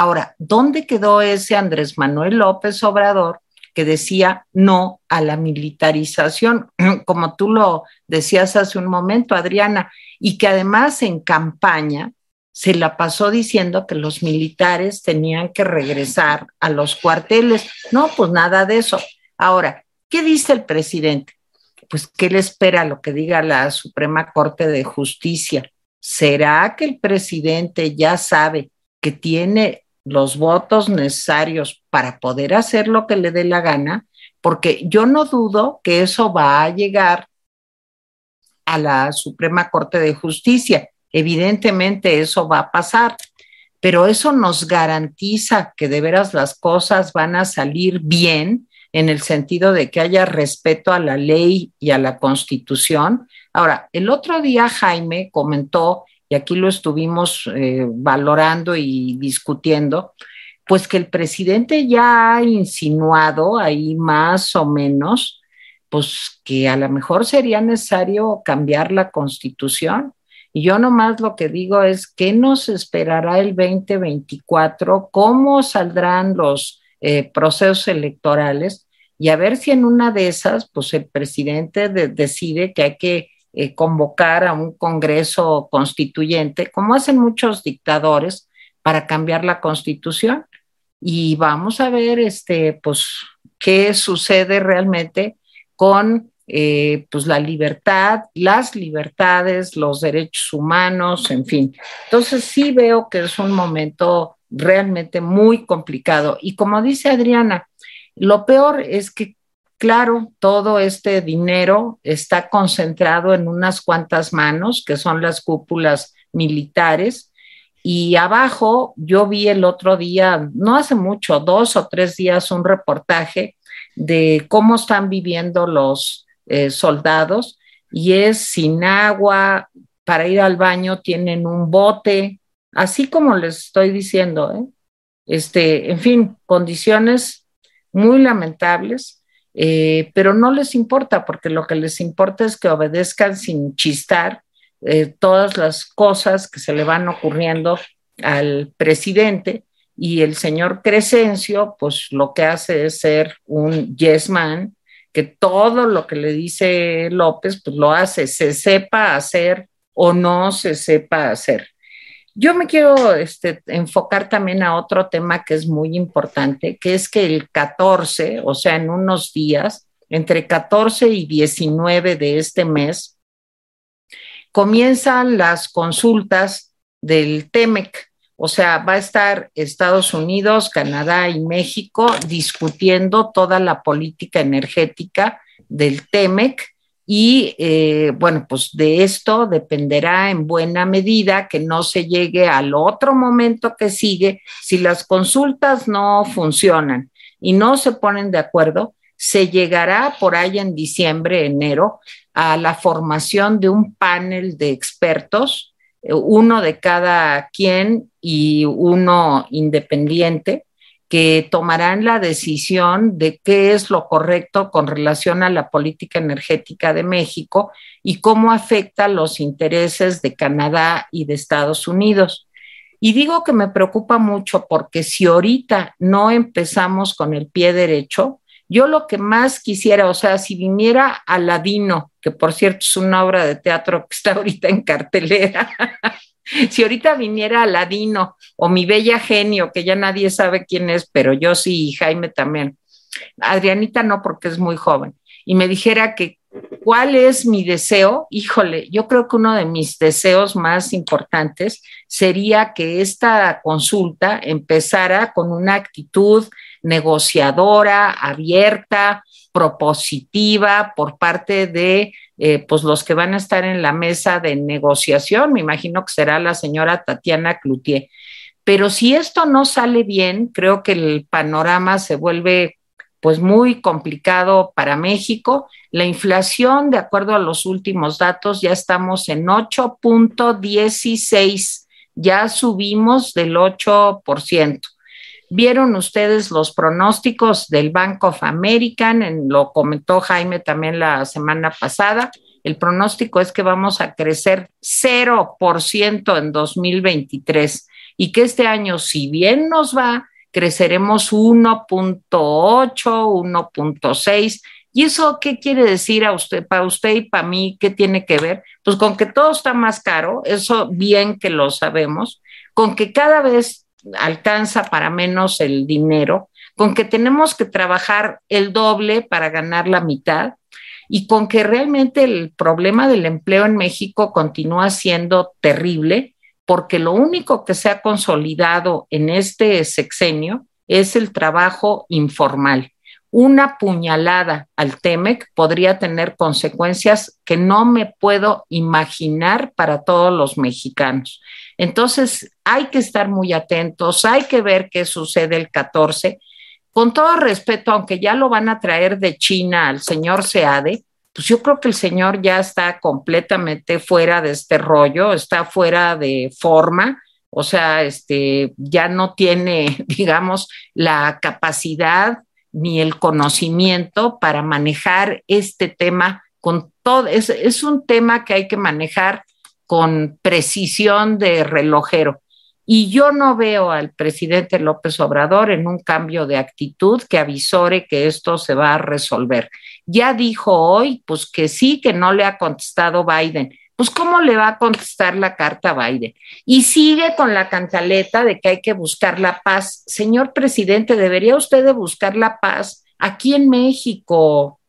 S1: Ahora, ¿dónde quedó ese Andrés Manuel López Obrador que decía no a la militarización, [clears throat] como tú lo decías hace un momento, Adriana, y que además en campaña se la pasó diciendo que los militares tenían que regresar a los cuarteles. No, pues nada de eso. Ahora, ¿qué dice el presidente? Pues que él espera lo que diga la Suprema Corte de Justicia. ¿Será que el presidente ya sabe que tiene los votos necesarios para poder hacer lo que le dé la gana, porque yo no dudo que eso va a llegar a la Suprema Corte de Justicia. Evidentemente eso va a pasar, pero eso nos garantiza que de veras las cosas van a salir bien en el sentido de que haya respeto a la ley y a la constitución. Ahora, el otro día Jaime comentó y aquí lo estuvimos eh, valorando y discutiendo, pues que el presidente ya ha insinuado ahí más o menos, pues que a lo mejor sería necesario cambiar la constitución. Y yo nomás lo que digo es, ¿qué nos esperará el 2024? ¿Cómo saldrán los eh, procesos electorales? Y a ver si en una de esas, pues el presidente decide que hay que eh, convocar a un Congreso constituyente, como hacen muchos dictadores, para cambiar la constitución. Y vamos a ver este, pues, qué sucede realmente con eh, pues, la libertad, las libertades, los derechos humanos, en fin. Entonces sí veo que es un momento realmente muy complicado. Y como dice Adriana, lo peor es que Claro, todo este dinero está concentrado en unas cuantas manos, que son las cúpulas militares, y abajo yo vi el otro día, no hace mucho, dos o tres días, un reportaje de cómo están viviendo los eh, soldados. Y es sin agua, para ir al baño tienen un bote, así como les estoy diciendo, ¿eh? este, en fin, condiciones muy lamentables, eh, pero no les importa porque lo que les importa es que obedezcan sin chistar eh, todas las cosas que se le van ocurriendo al presidente y el señor Crescencio, pues lo que hace es ser un yes man, que todo lo que le dice López, pues lo hace, se sepa hacer o no se sepa hacer. Yo me quiero este, enfocar también a otro tema que es muy importante, que es que el 14, o sea, en unos días, entre 14 y 19 de este mes, comienzan las consultas del TEMEC. O sea, va a estar Estados Unidos, Canadá y México discutiendo toda la política energética del TEMEC y eh, bueno, pues de esto dependerá en buena medida que no se llegue al otro momento que sigue. Si las consultas no funcionan y no se ponen de acuerdo, se llegará por ahí en diciembre, enero, a la formación de un panel de expertos, eh, uno de cada quien y uno independiente, que tomarán la decisión de qué es lo correcto con relación a la política energética de México y cómo afecta los intereses de Canadá y de Estados Unidos. Y digo que me preocupa mucho porque si ahorita no empezamos con el pie derecho, yo lo que más quisiera, o sea, si viniera Aladino, que por cierto es una obra de teatro que está ahorita en cartelera, [laughs] [laughs] si ahorita viniera Aladino o mi bella genio, que ya nadie sabe quién es, pero yo sí y Jaime también, Adrianita no porque es muy joven, y me dijera que cuál es mi deseo, híjole, yo creo que uno de mis deseos más importantes sería que esta consulta empezara con una actitud negociadora, abierta, propositiva por parte de eh, pues los que van a estar en la mesa de negociación, me imagino que será la señora Tatiana Cloutier. Pero si esto no sale bien, creo que el panorama se vuelve pues muy complicado para México. La inflación, de acuerdo a los últimos datos, ya estamos en 8.16, ya subimos del 8%. Vieron ustedes los pronósticos del Bank of American, lo comentó Jaime también la semana pasada. El pronóstico es que vamos a crecer 0% en 2023 y que este año, si bien nos va, creceremos 1.8, 1.6. ¿Y eso qué quiere decir a usted, para usted y para mí? ¿Qué tiene que ver? Pues con que todo está más caro, eso bien que lo sabemos, con que cada vez alcanza para menos el dinero, con que tenemos que trabajar el doble para ganar la mitad y con que realmente el problema del empleo en México continúa siendo terrible, porque lo único que se ha consolidado en este sexenio es el trabajo informal. Una puñalada al TEMEC podría tener consecuencias que no me puedo imaginar para todos los mexicanos. Entonces, hay que estar muy atentos, hay que ver qué sucede el 14. Con todo respeto, aunque ya lo van a traer de China al señor Seade, pues yo creo que el señor ya está completamente fuera de este rollo, está fuera de forma, o sea, este, ya no tiene, [laughs] digamos, la capacidad ni el conocimiento para manejar este tema con todo. Es, es un tema que hay que manejar con precisión de relojero. Y yo no veo al presidente López Obrador en un cambio de actitud que avisore que esto se va a resolver. Ya dijo hoy, pues que sí, que no le ha contestado Biden. Pues ¿cómo le va a contestar la carta a Biden? Y sigue con la cantaleta de que hay que buscar la paz. Señor presidente, debería usted buscar la paz aquí en México,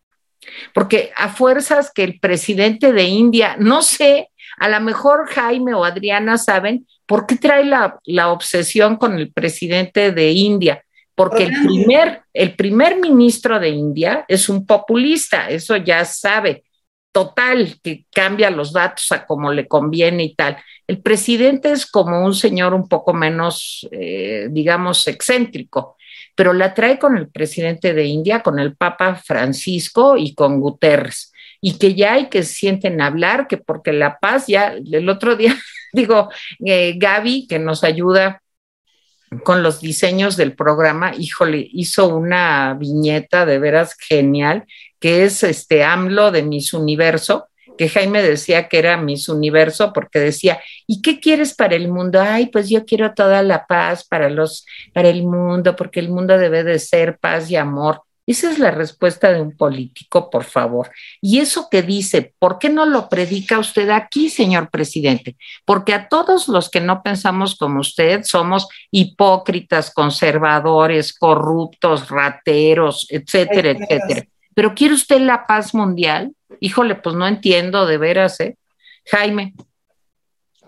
S1: porque a fuerzas que el presidente de India, no sé, a lo mejor Jaime o Adriana saben por qué trae la, obsesión con el presidente de India. Porque el primer, el primer ministro de India es un populista, eso ya sabe, total, que cambia los datos a como le conviene y tal. El presidente es como un señor un poco menos, eh, digamos, excéntrico, pero la trae con el presidente de India, con el Papa Francisco y con Guterres y que ya hay que sienten hablar, que porque la paz ya, el otro día, [laughs] digo, eh, Gaby, que nos ayuda con los diseños del programa, híjole, hizo una viñeta de veras genial, que es este AMLO de Miss Universo, que Jaime decía que era Miss Universo porque decía, ¿y qué quieres para el mundo? Ay, pues yo quiero toda la paz para los para el mundo, porque el mundo debe de ser paz y amor. Esa es la respuesta de un político, por favor. Y eso que dice, ¿por qué no lo predica usted aquí, señor presidente? Porque a todos los que no pensamos como usted somos hipócritas, conservadores, corruptos, rateros, etcétera, etcétera. Pero ¿quiere usted la paz mundial? Híjole, pues no entiendo de veras, ¿eh? Jaime.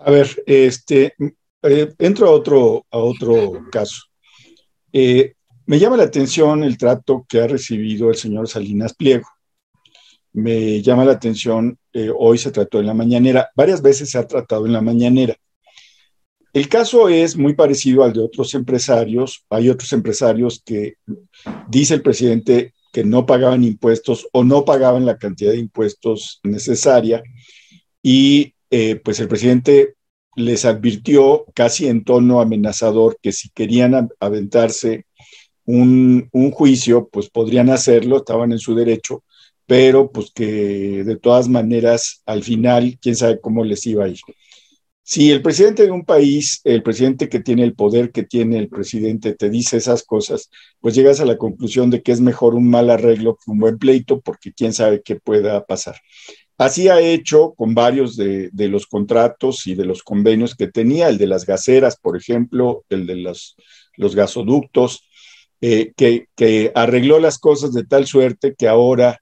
S2: A ver, este, eh, entro a otro, a otro caso. Eh, me llama la atención el trato que ha recibido el señor Salinas Pliego. Me llama la atención, eh, hoy se trató en la mañanera, varias veces se ha tratado en la mañanera. El caso es muy parecido al de otros empresarios. Hay otros empresarios que, dice el presidente, que no pagaban impuestos o no pagaban la cantidad de impuestos necesaria. Y eh, pues el presidente les advirtió casi en tono amenazador que si querían aventarse un, juicio, pues podrían hacerlo, estaban en su derecho, pero pues que de todas maneras al final, quién sabe cómo les iba a ir. Si el presidente de un país, el presidente que tiene el poder que tiene el presidente, te dice esas cosas, pues llegas a la conclusión de que es mejor un mal arreglo que un buen pleito, porque quién sabe qué pueda pasar. Así ha hecho con varios de, los contratos y de los convenios que tenía, el de las gaseras, por ejemplo, el de los, los gasoductos, eh, que, arregló las cosas de tal suerte que ahora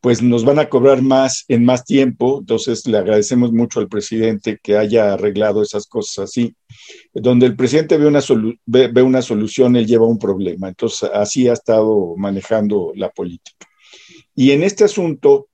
S2: pues nos van a cobrar más en más tiempo, entonces le agradecemos mucho al presidente que haya arreglado esas cosas así. Donde el presidente ve una, ve una solución, él lleva un problema, entonces así ha estado manejando la política. Y en este asunto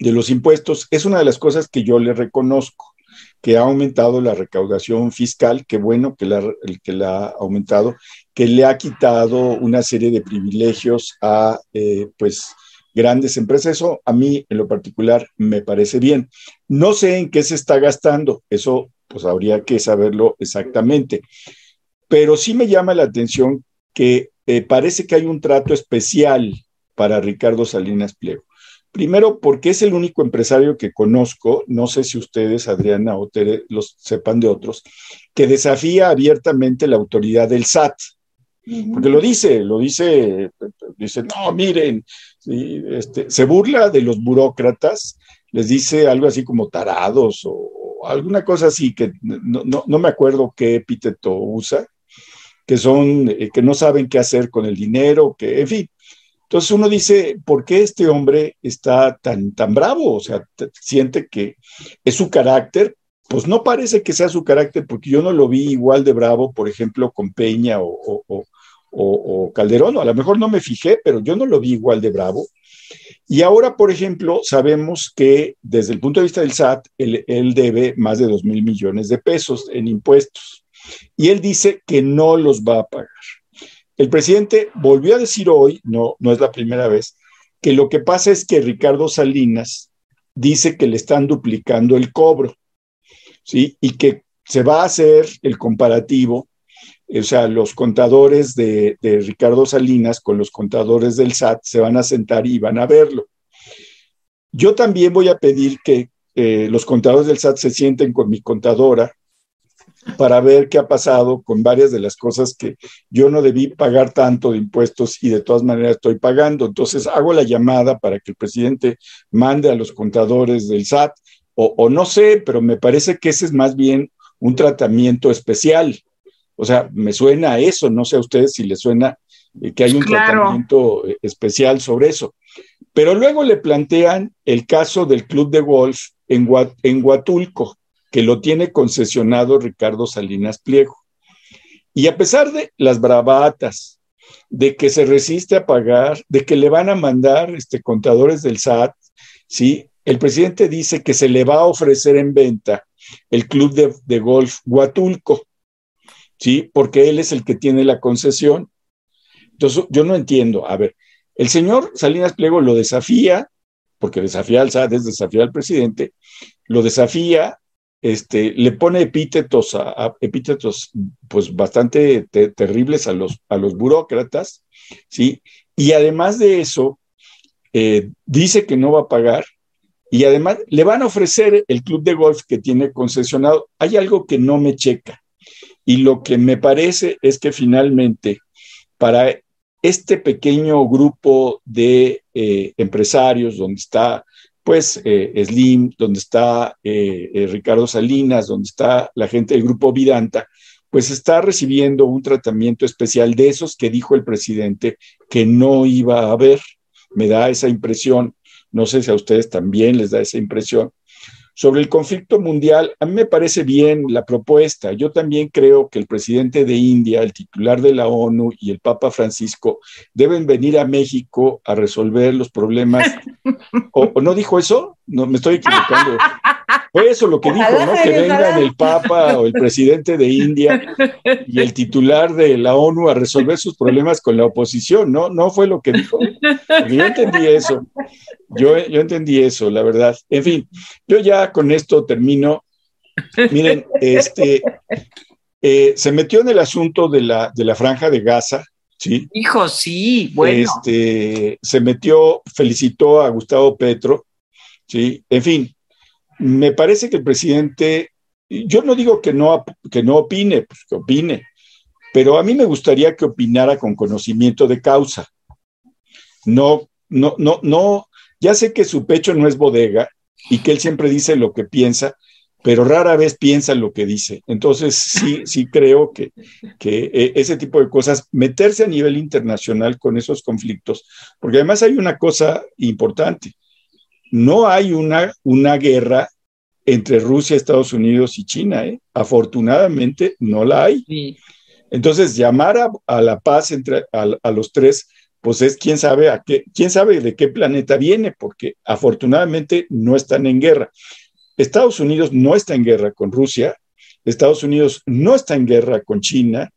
S2: de los impuestos, es una de las cosas que yo le reconozco que ha aumentado la recaudación fiscal, que bueno que la, que la ha aumentado, que le ha quitado una serie de privilegios a eh, pues grandes empresas. Eso a mí en lo particular me parece bien. No sé en qué se está gastando, eso pues habría que saberlo exactamente, pero sí me llama la atención que eh, parece que hay un trato especial para Ricardo Salinas Pliego. Primero, porque es el único empresario que conozco, no sé si ustedes, Adriana o Tere, los sepan de otros, que desafía abiertamente la autoridad del SAT. Porque lo dice, lo dice, dice, no, miren, este, se burla de los burócratas, les dice algo así como tarados o, alguna cosa así, que no, me acuerdo qué epíteto usa, que son, eh, que no saben qué hacer con el dinero, que, en fin, entonces uno dice, ¿por qué este hombre está tan, tan bravo? O sea, siente que es su carácter. Pues no parece que sea su carácter, porque yo no lo vi igual de bravo, por ejemplo, con Peña o, Calderón, a lo mejor no me fijé, pero yo no lo vi igual de bravo. Y ahora, por ejemplo, sabemos que desde el punto de vista del SAT, él, él debe más de 2 mil millones de pesos en impuestos. Y él dice que no los va a pagar. El presidente volvió a decir hoy, no, no es la primera vez, que lo que pasa es que Ricardo Salinas dice que le están duplicando el cobro, ¿sí? Y que se va a hacer el comparativo, o sea, los contadores de, Ricardo Salinas con los contadores del SAT se van a sentar y van a verlo. Yo también voy a pedir que eh, los contadores del SAT se sienten con mi contadora para ver qué ha pasado con varias de las cosas que yo no debí pagar tanto de impuestos y de todas maneras estoy pagando. Entonces hago la llamada para que el presidente mande a los contadores del SAT o, no sé, pero me parece que ese es más bien un tratamiento especial. O sea, me suena a eso, no sé a ustedes si les suena eh, que hay un tratamiento eh, especial sobre eso. Pero luego le plantean el caso del club de golf en, en Huatulco, que lo tiene concesionado Ricardo Salinas Pliego. Y a pesar de las bravatas, de que se resiste a pagar, de que le van a mandar este, contadores del SAT, ¿sí? el presidente dice que se le va a ofrecer en venta el club de, golf Huatulco, ¿sí? porque él es el que tiene la concesión. Entonces, yo no entiendo. A ver, el señor Salinas Pliego lo desafía, porque desafía al SAT es desafiar al presidente, lo desafía, este, le pone epítetos, a, epítetos pues bastante terribles a los, a los burócratas, ¿sí? Y además de eso, eh, dice que no va a pagar y además le van a ofrecer el club de golf que tiene concesionado. Hay algo que no me checa y lo que me parece es que finalmente para este pequeño grupo de eh, empresarios donde está pues eh, Slim, donde está eh, Ricardo Salinas, donde está la gente del grupo Vidanta, pues está recibiendo un tratamiento especial de esos que dijo el presidente que no iba a haber. Me da esa impresión, no sé si a ustedes también les da esa impresión, sobre el conflicto mundial, a mí me parece bien la propuesta. Yo también creo que el presidente de India, el titular de la ONU y el Papa Francisco deben venir a México a resolver los problemas. [laughs] ¿O, no dijo eso? No, me estoy equivocando. [laughs] Fue eso lo que dijo, ¿no? Que vengan el Papa o el presidente de India y el titular de la ONU a resolver sus problemas con la oposición, ¿no? No fue lo que dijo. Yo entendí eso. Yo, yo entendí eso, la verdad. En fin, yo ya con esto termino. Miren, este, eh, se metió en el asunto de la, de la franja de Gaza, ¿sí?
S1: Hijo, sí, bueno.
S2: Este, se metió, felicitó a Gustavo Petro, ¿sí? En fin, me parece que el presidente, yo no digo que no, que no opine, pues que opine, pero a mí me gustaría que opinara con conocimiento de causa. No, no, no, no, ya sé que su pecho no es bodega y que él siempre dice lo que piensa, pero rara vez piensa lo que dice. Entonces, sí, sí creo que, que eh, ese tipo de cosas, meterse a nivel internacional con esos conflictos, porque además hay una cosa importante, no hay una, una guerra entre Rusia, Estados Unidos y China, ¿eh? afortunadamente no la hay. Entonces, llamar a, la paz entre a los tres pues es quién sabe a qué, quién sabe de qué planeta viene, porque afortunadamente no están en guerra. Estados Unidos no está en guerra con Rusia, Estados Unidos no está en guerra con China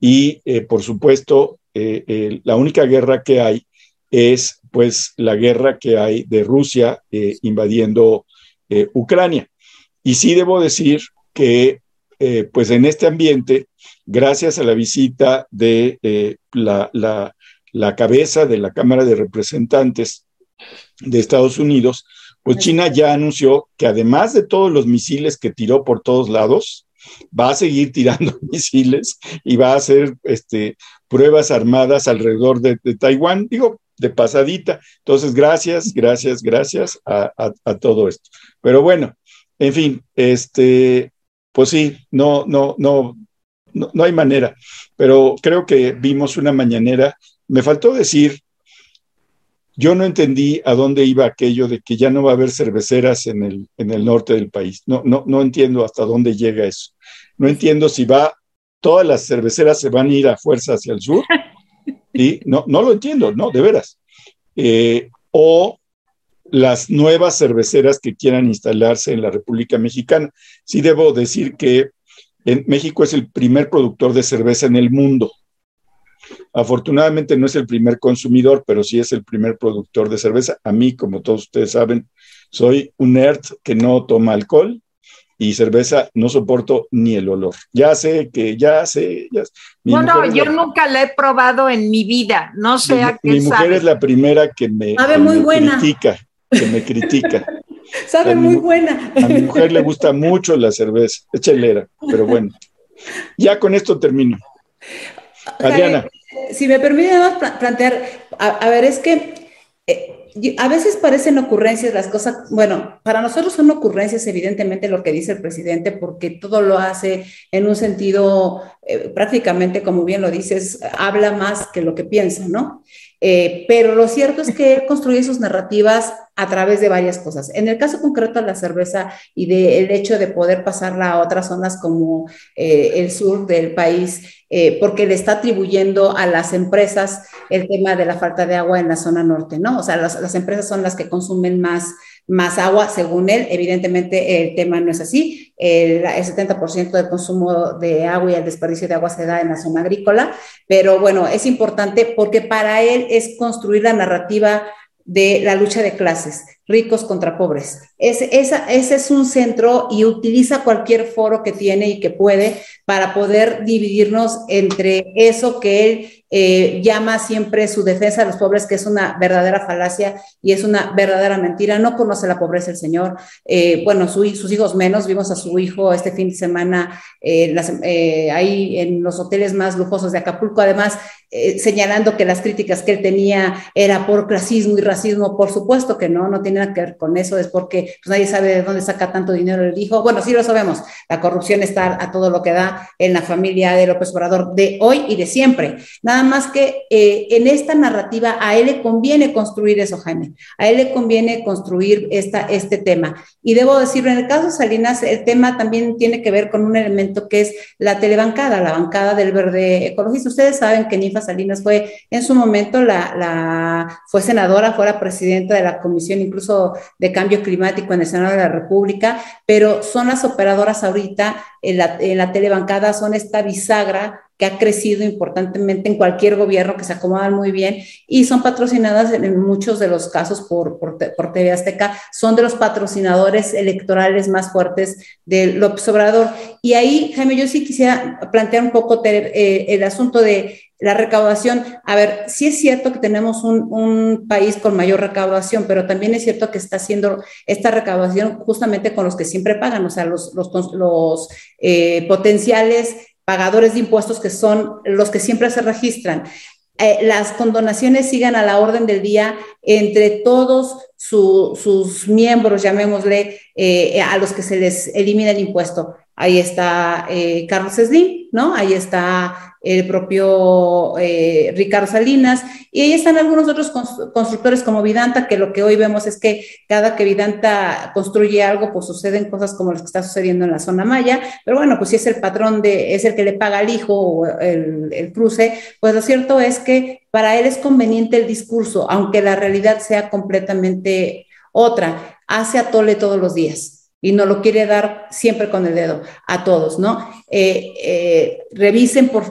S2: y, eh, por supuesto, eh, la única guerra que hay es, pues, la guerra que hay de Rusia eh, invadiendo Ucrania. Y sí debo decir que, pues, en este ambiente, gracias a la visita de la, la cabeza de la Cámara de Representantes de Estados Unidos, pues China ya anunció que además de todos los misiles que tiró por todos lados, va a seguir tirando [laughs] misiles y va a hacer este, pruebas armadas alrededor de, Taiwán, digo, pasadita. Entonces, gracias, gracias, gracias a, todo esto. Pero bueno, en fin, este, pues sí, no, no, no, no, no hay manera, pero creo que vimos una mañanera me faltó decir, yo no entendí a dónde iba aquello de que ya no va a haber cerveceras en el, en el norte del país. No, no, no entiendo hasta dónde llega eso. No entiendo si va, todas las cerveceras se van a ir a fuerza hacia el sur. [laughs] Y no, no lo entiendo, no, de veras. Eh, o las nuevas cerveceras que quieran instalarse en la República Mexicana. Sí debo decir que en México es el primer productor de cerveza en el mundo. Afortunadamente no es el primer consumidor, pero sí es el primer productor de cerveza. A mí, como todos ustedes saben, soy un nerd que no toma alcohol y cerveza no soporto ni el olor. Ya sé que, ya sé. Ya
S1: no, no, yo nunca la he probado en mi vida. No sé a
S2: qué Mi mujer es la primera que me, critica, que me critica. [laughs]
S3: Sabe muy buena.
S2: A mi mujer le gusta mucho la cerveza, es chelera, pero bueno. Ya con esto termino. Adriana.
S3: Si me permite plantear, a, ver, es que eh, a veces parecen ocurrencias las cosas, bueno, para nosotros son ocurrencias evidentemente lo que dice el presidente, porque todo lo hace en un sentido eh, prácticamente, como bien lo dices, habla más que lo que piensa, ¿no? Eh, pero lo cierto es que él construye sus narrativas a través de varias cosas. En el caso concreto de la cerveza y del hecho de poder pasarla a otras zonas como eh, el sur del país, eh, porque le está atribuyendo a las empresas el tema de la falta de agua en la zona norte, ¿no? O sea, las, empresas son las que consumen más, más agua, según él. Evidentemente el tema no es así. El, el 70% del consumo de agua y el desperdicio de agua se da en la zona agrícola, pero bueno, es importante porque para él es construir la narrativa de la lucha de clases, ricos contra pobres. Ese es un centro y utiliza cualquier foro que tiene y que puede para poder dividirnos entre eso que él eh, llama siempre su defensa de los pobres, que es una verdadera falacia y es una verdadera mentira. No conoce la pobreza el Señor. Eh, bueno, sus hijos menos. Vimos a su hijo este fin de semana eh, ahí en los hoteles más lujosos de Acapulco, además señalando que las críticas que él tenía era por clasismo y racismo. Por supuesto que no, no tiene nada que ver con eso, es porque pues, nadie sabe de dónde saca tanto dinero el hijo. Bueno, sí lo sabemos, la corrupción está a todo lo que da en la familia de López Obrador de hoy y de siempre. Nada más que eh, en esta narrativa a él le conviene construir eso, Jaime. A él le conviene construir esta, este tema. Y debo decirlo, en el caso de Salinas, el tema también tiene que ver con un elemento que es la telebancada, la bancada del verde ecologista. Ustedes saben que Ninfa Salinas fue en su momento la, la fue senadora, fue la presidenta de la Comisión incluso de Cambio Climático en el Senado de la República, pero son las operadoras ahorita en la, en la telebancada, son esta bisagra que ha crecido importantemente en cualquier gobierno, que se acomodan muy bien y son patrocinadas en, muchos de los casos por, por, TV Azteca, son de los patrocinadores electorales más fuertes del López Obrador. Y ahí, Jaime, yo sí quisiera plantear un poco eh, el asunto de la recaudación. A ver, sí es cierto que tenemos un, un, país con mayor recaudación, pero también es cierto que está haciendo esta recaudación justamente con los que siempre pagan, o sea, los, los, los eh, potenciales pagadores de impuestos que son los que siempre se registran. Eh, las condonaciones sigan a la orden del día entre todos sus miembros, llamémosle, eh, a los que se les elimina el impuesto. Ahí está eh, Carlos Slim, ¿no? Ahí está el propio eh, Ricardo Salinas, y ahí están algunos otros constructores como Vidanta, que lo que hoy vemos es que cada que Vidanta construye algo, pues suceden cosas como las que está sucediendo en la zona Maya, pero bueno, pues si es el patrón de, es el que le paga al hijo o el, el cruce, pues lo cierto es que para él es conveniente el discurso, aunque la realidad sea completamente otra, hace atole todos los días y no lo quiere dar siempre con el dedo a todos, ¿no? Eh, eh, revisen por,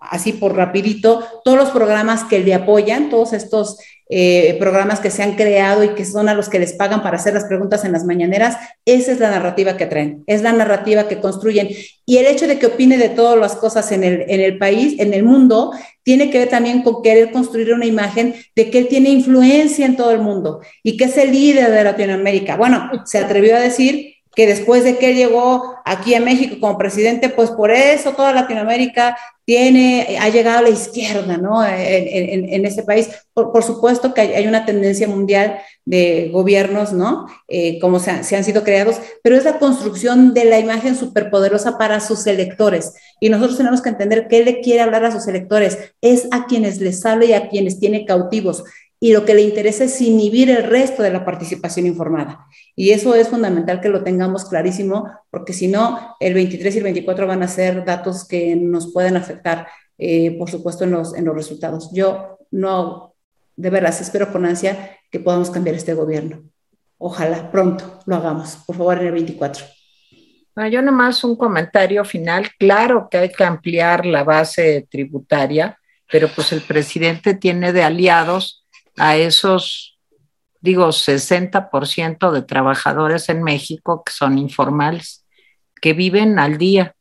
S3: así por rapidito todos los programas que le apoyan, todos estos eh, programas que se han creado y que son a los que les pagan para hacer las preguntas en las mañaneras, esa es la narrativa que traen, es la narrativa que construyen. Y el hecho de que opine de todas las cosas en el país, en el mundo, tiene que ver también con querer construir una imagen de que él tiene influencia en todo el mundo y que es el líder de Latinoamérica. Bueno, se atrevió a decir que después de que llegó aquí a México como presidente, pues por eso toda Latinoamérica tiene, ha llegado a la izquierda, ¿no? En, en, ese país. Por, supuesto que hay, una tendencia mundial de gobiernos, ¿no? Eh, como se, han sido creados, pero es la construcción de la imagen superpoderosa para sus electores. Y nosotros tenemos que entender que él le quiere hablar a sus electores, es a quienes les habla y a quienes tiene cautivos y lo que le interesa es inhibir el resto de la participación informada. Y eso es fundamental que lo tengamos clarísimo, porque si no, el 23 y el 24 van a ser datos que nos pueden afectar, eh, por supuesto, en los, en los resultados. Yo no, de veras, espero con ansia que podamos cambiar este gobierno. Ojalá pronto lo hagamos, por favor, en el 24.
S1: Ah, yo nomás un comentario final. Claro que hay que ampliar la base tributaria, pero pues el presidente tiene de aliados a esos, digo, 60% de trabajadores en México que son informales, que viven al día,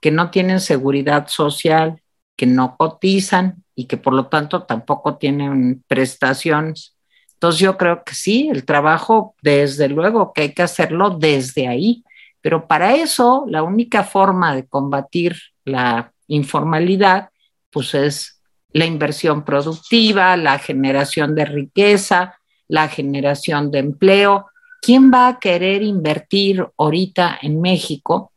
S1: que no tienen seguridad social, que no cotizan y que por lo tanto tampoco tienen prestaciones. Entonces yo creo que sí, el trabajo, desde luego que hay que hacerlo desde ahí, pero para eso la única forma de combatir la informalidad, pues es la inversión productiva, la generación de riqueza, la generación de empleo. ¿Quién va a querer invertir ahorita en México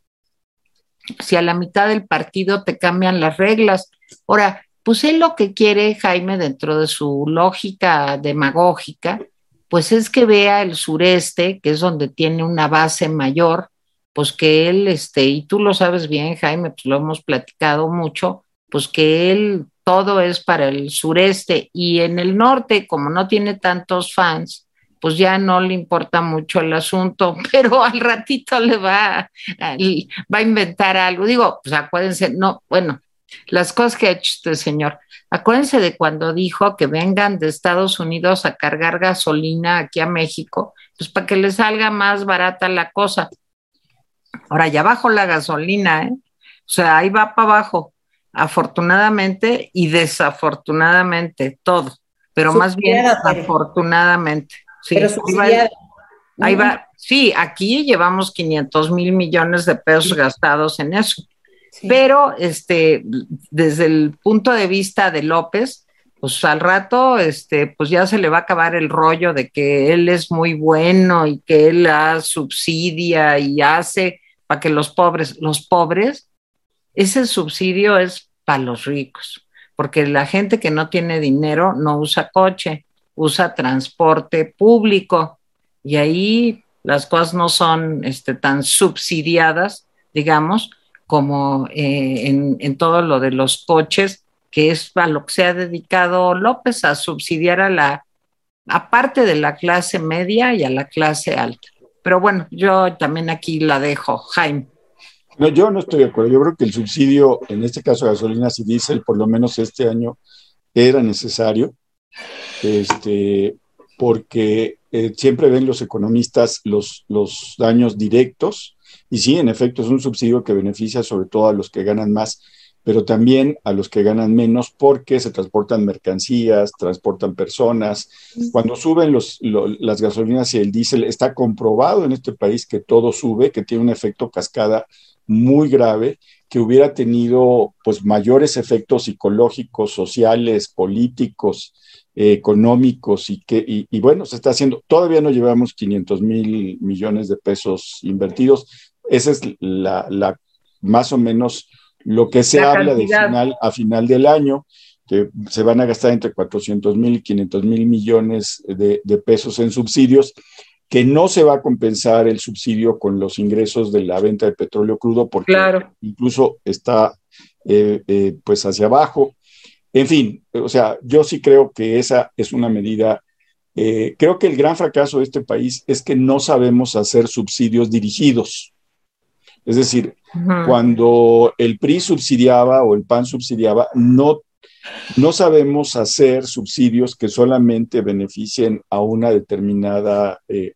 S1: si a la mitad del partido te cambian las reglas? Ahora, pues él lo que quiere, Jaime, dentro de su lógica demagógica, pues es que vea el sureste, que es donde tiene una base mayor, pues que él, este, y tú lo sabes bien, Jaime, pues lo hemos platicado mucho, pues que él todo es para el sureste y en el norte, como no tiene tantos fans, pues ya no le importa mucho el asunto, [laughs] pero al ratito le va, va a inventar algo. Digo, pues acuérdense, no, bueno, las cosas que ha hecho este señor. Acuérdense de cuando dijo que vengan de Estados Unidos a cargar gasolina aquí a México, pues para que les salga más barata la cosa. Ahora ya bajó la gasolina, ¿eh? O sea, ahí va para abajo, afortunadamente y desafortunadamente, todo, pero más bien afortunadamente. Sí, pero ahí va, sí, aquí llevamos 500 mil millones de pesos gastados en eso. Pero este, desde el punto de vista de López, pues al rato, este, pues ya se le va a acabar el rollo de que él es muy bueno y que él la subsidia y hace para que los pobres, los pobres, ese subsidio es para los ricos, porque la gente que no tiene dinero no usa coche, usa transporte público y ahí las cosas no son este, tan subsidiadas, digamos, como eh, en, todo lo de los coches, que es a lo que se ha dedicado López, a subsidiar a la, aparte de la clase media y a la clase alta. Pero bueno, yo también aquí la dejo, Jaime.
S2: No, yo no estoy de acuerdo. Yo creo que el subsidio, en este caso gasolinas y diésel, por lo menos este año, era necesario, este, porque eh, siempre ven los economistas los, los daños directos y sí, en efecto, es un subsidio que beneficia sobre todo a los que ganan más, pero también a los que ganan menos porque se transportan mercancías, transportan personas. Cuando suben los, las gasolinas y el diésel, está comprobado en este país que todo sube, que tiene un efecto cascada muy grave, que hubiera tenido pues mayores efectos psicológicos, sociales, políticos, económicos y que, y, bueno, se está haciendo, todavía no llevamos 500 mil millones de pesos invertidos, esa es la, más o menos lo que se habla de final a final del año, que se van a gastar entre 400 mil y 500 mil millones de, pesos en subsidios, que no se va a compensar el subsidio con los ingresos de la venta de petróleo crudo, porque incluso está eh, eh, pues hacia abajo. En fin, o sea, yo sí creo que esa es una medida. Eh, creo que el gran fracaso de este país es que no sabemos hacer subsidios dirigidos. Es decir, cuando el PRI subsidiaba o el PAN subsidiaba, no, no sabemos hacer subsidios que solamente beneficien a una determinada eh,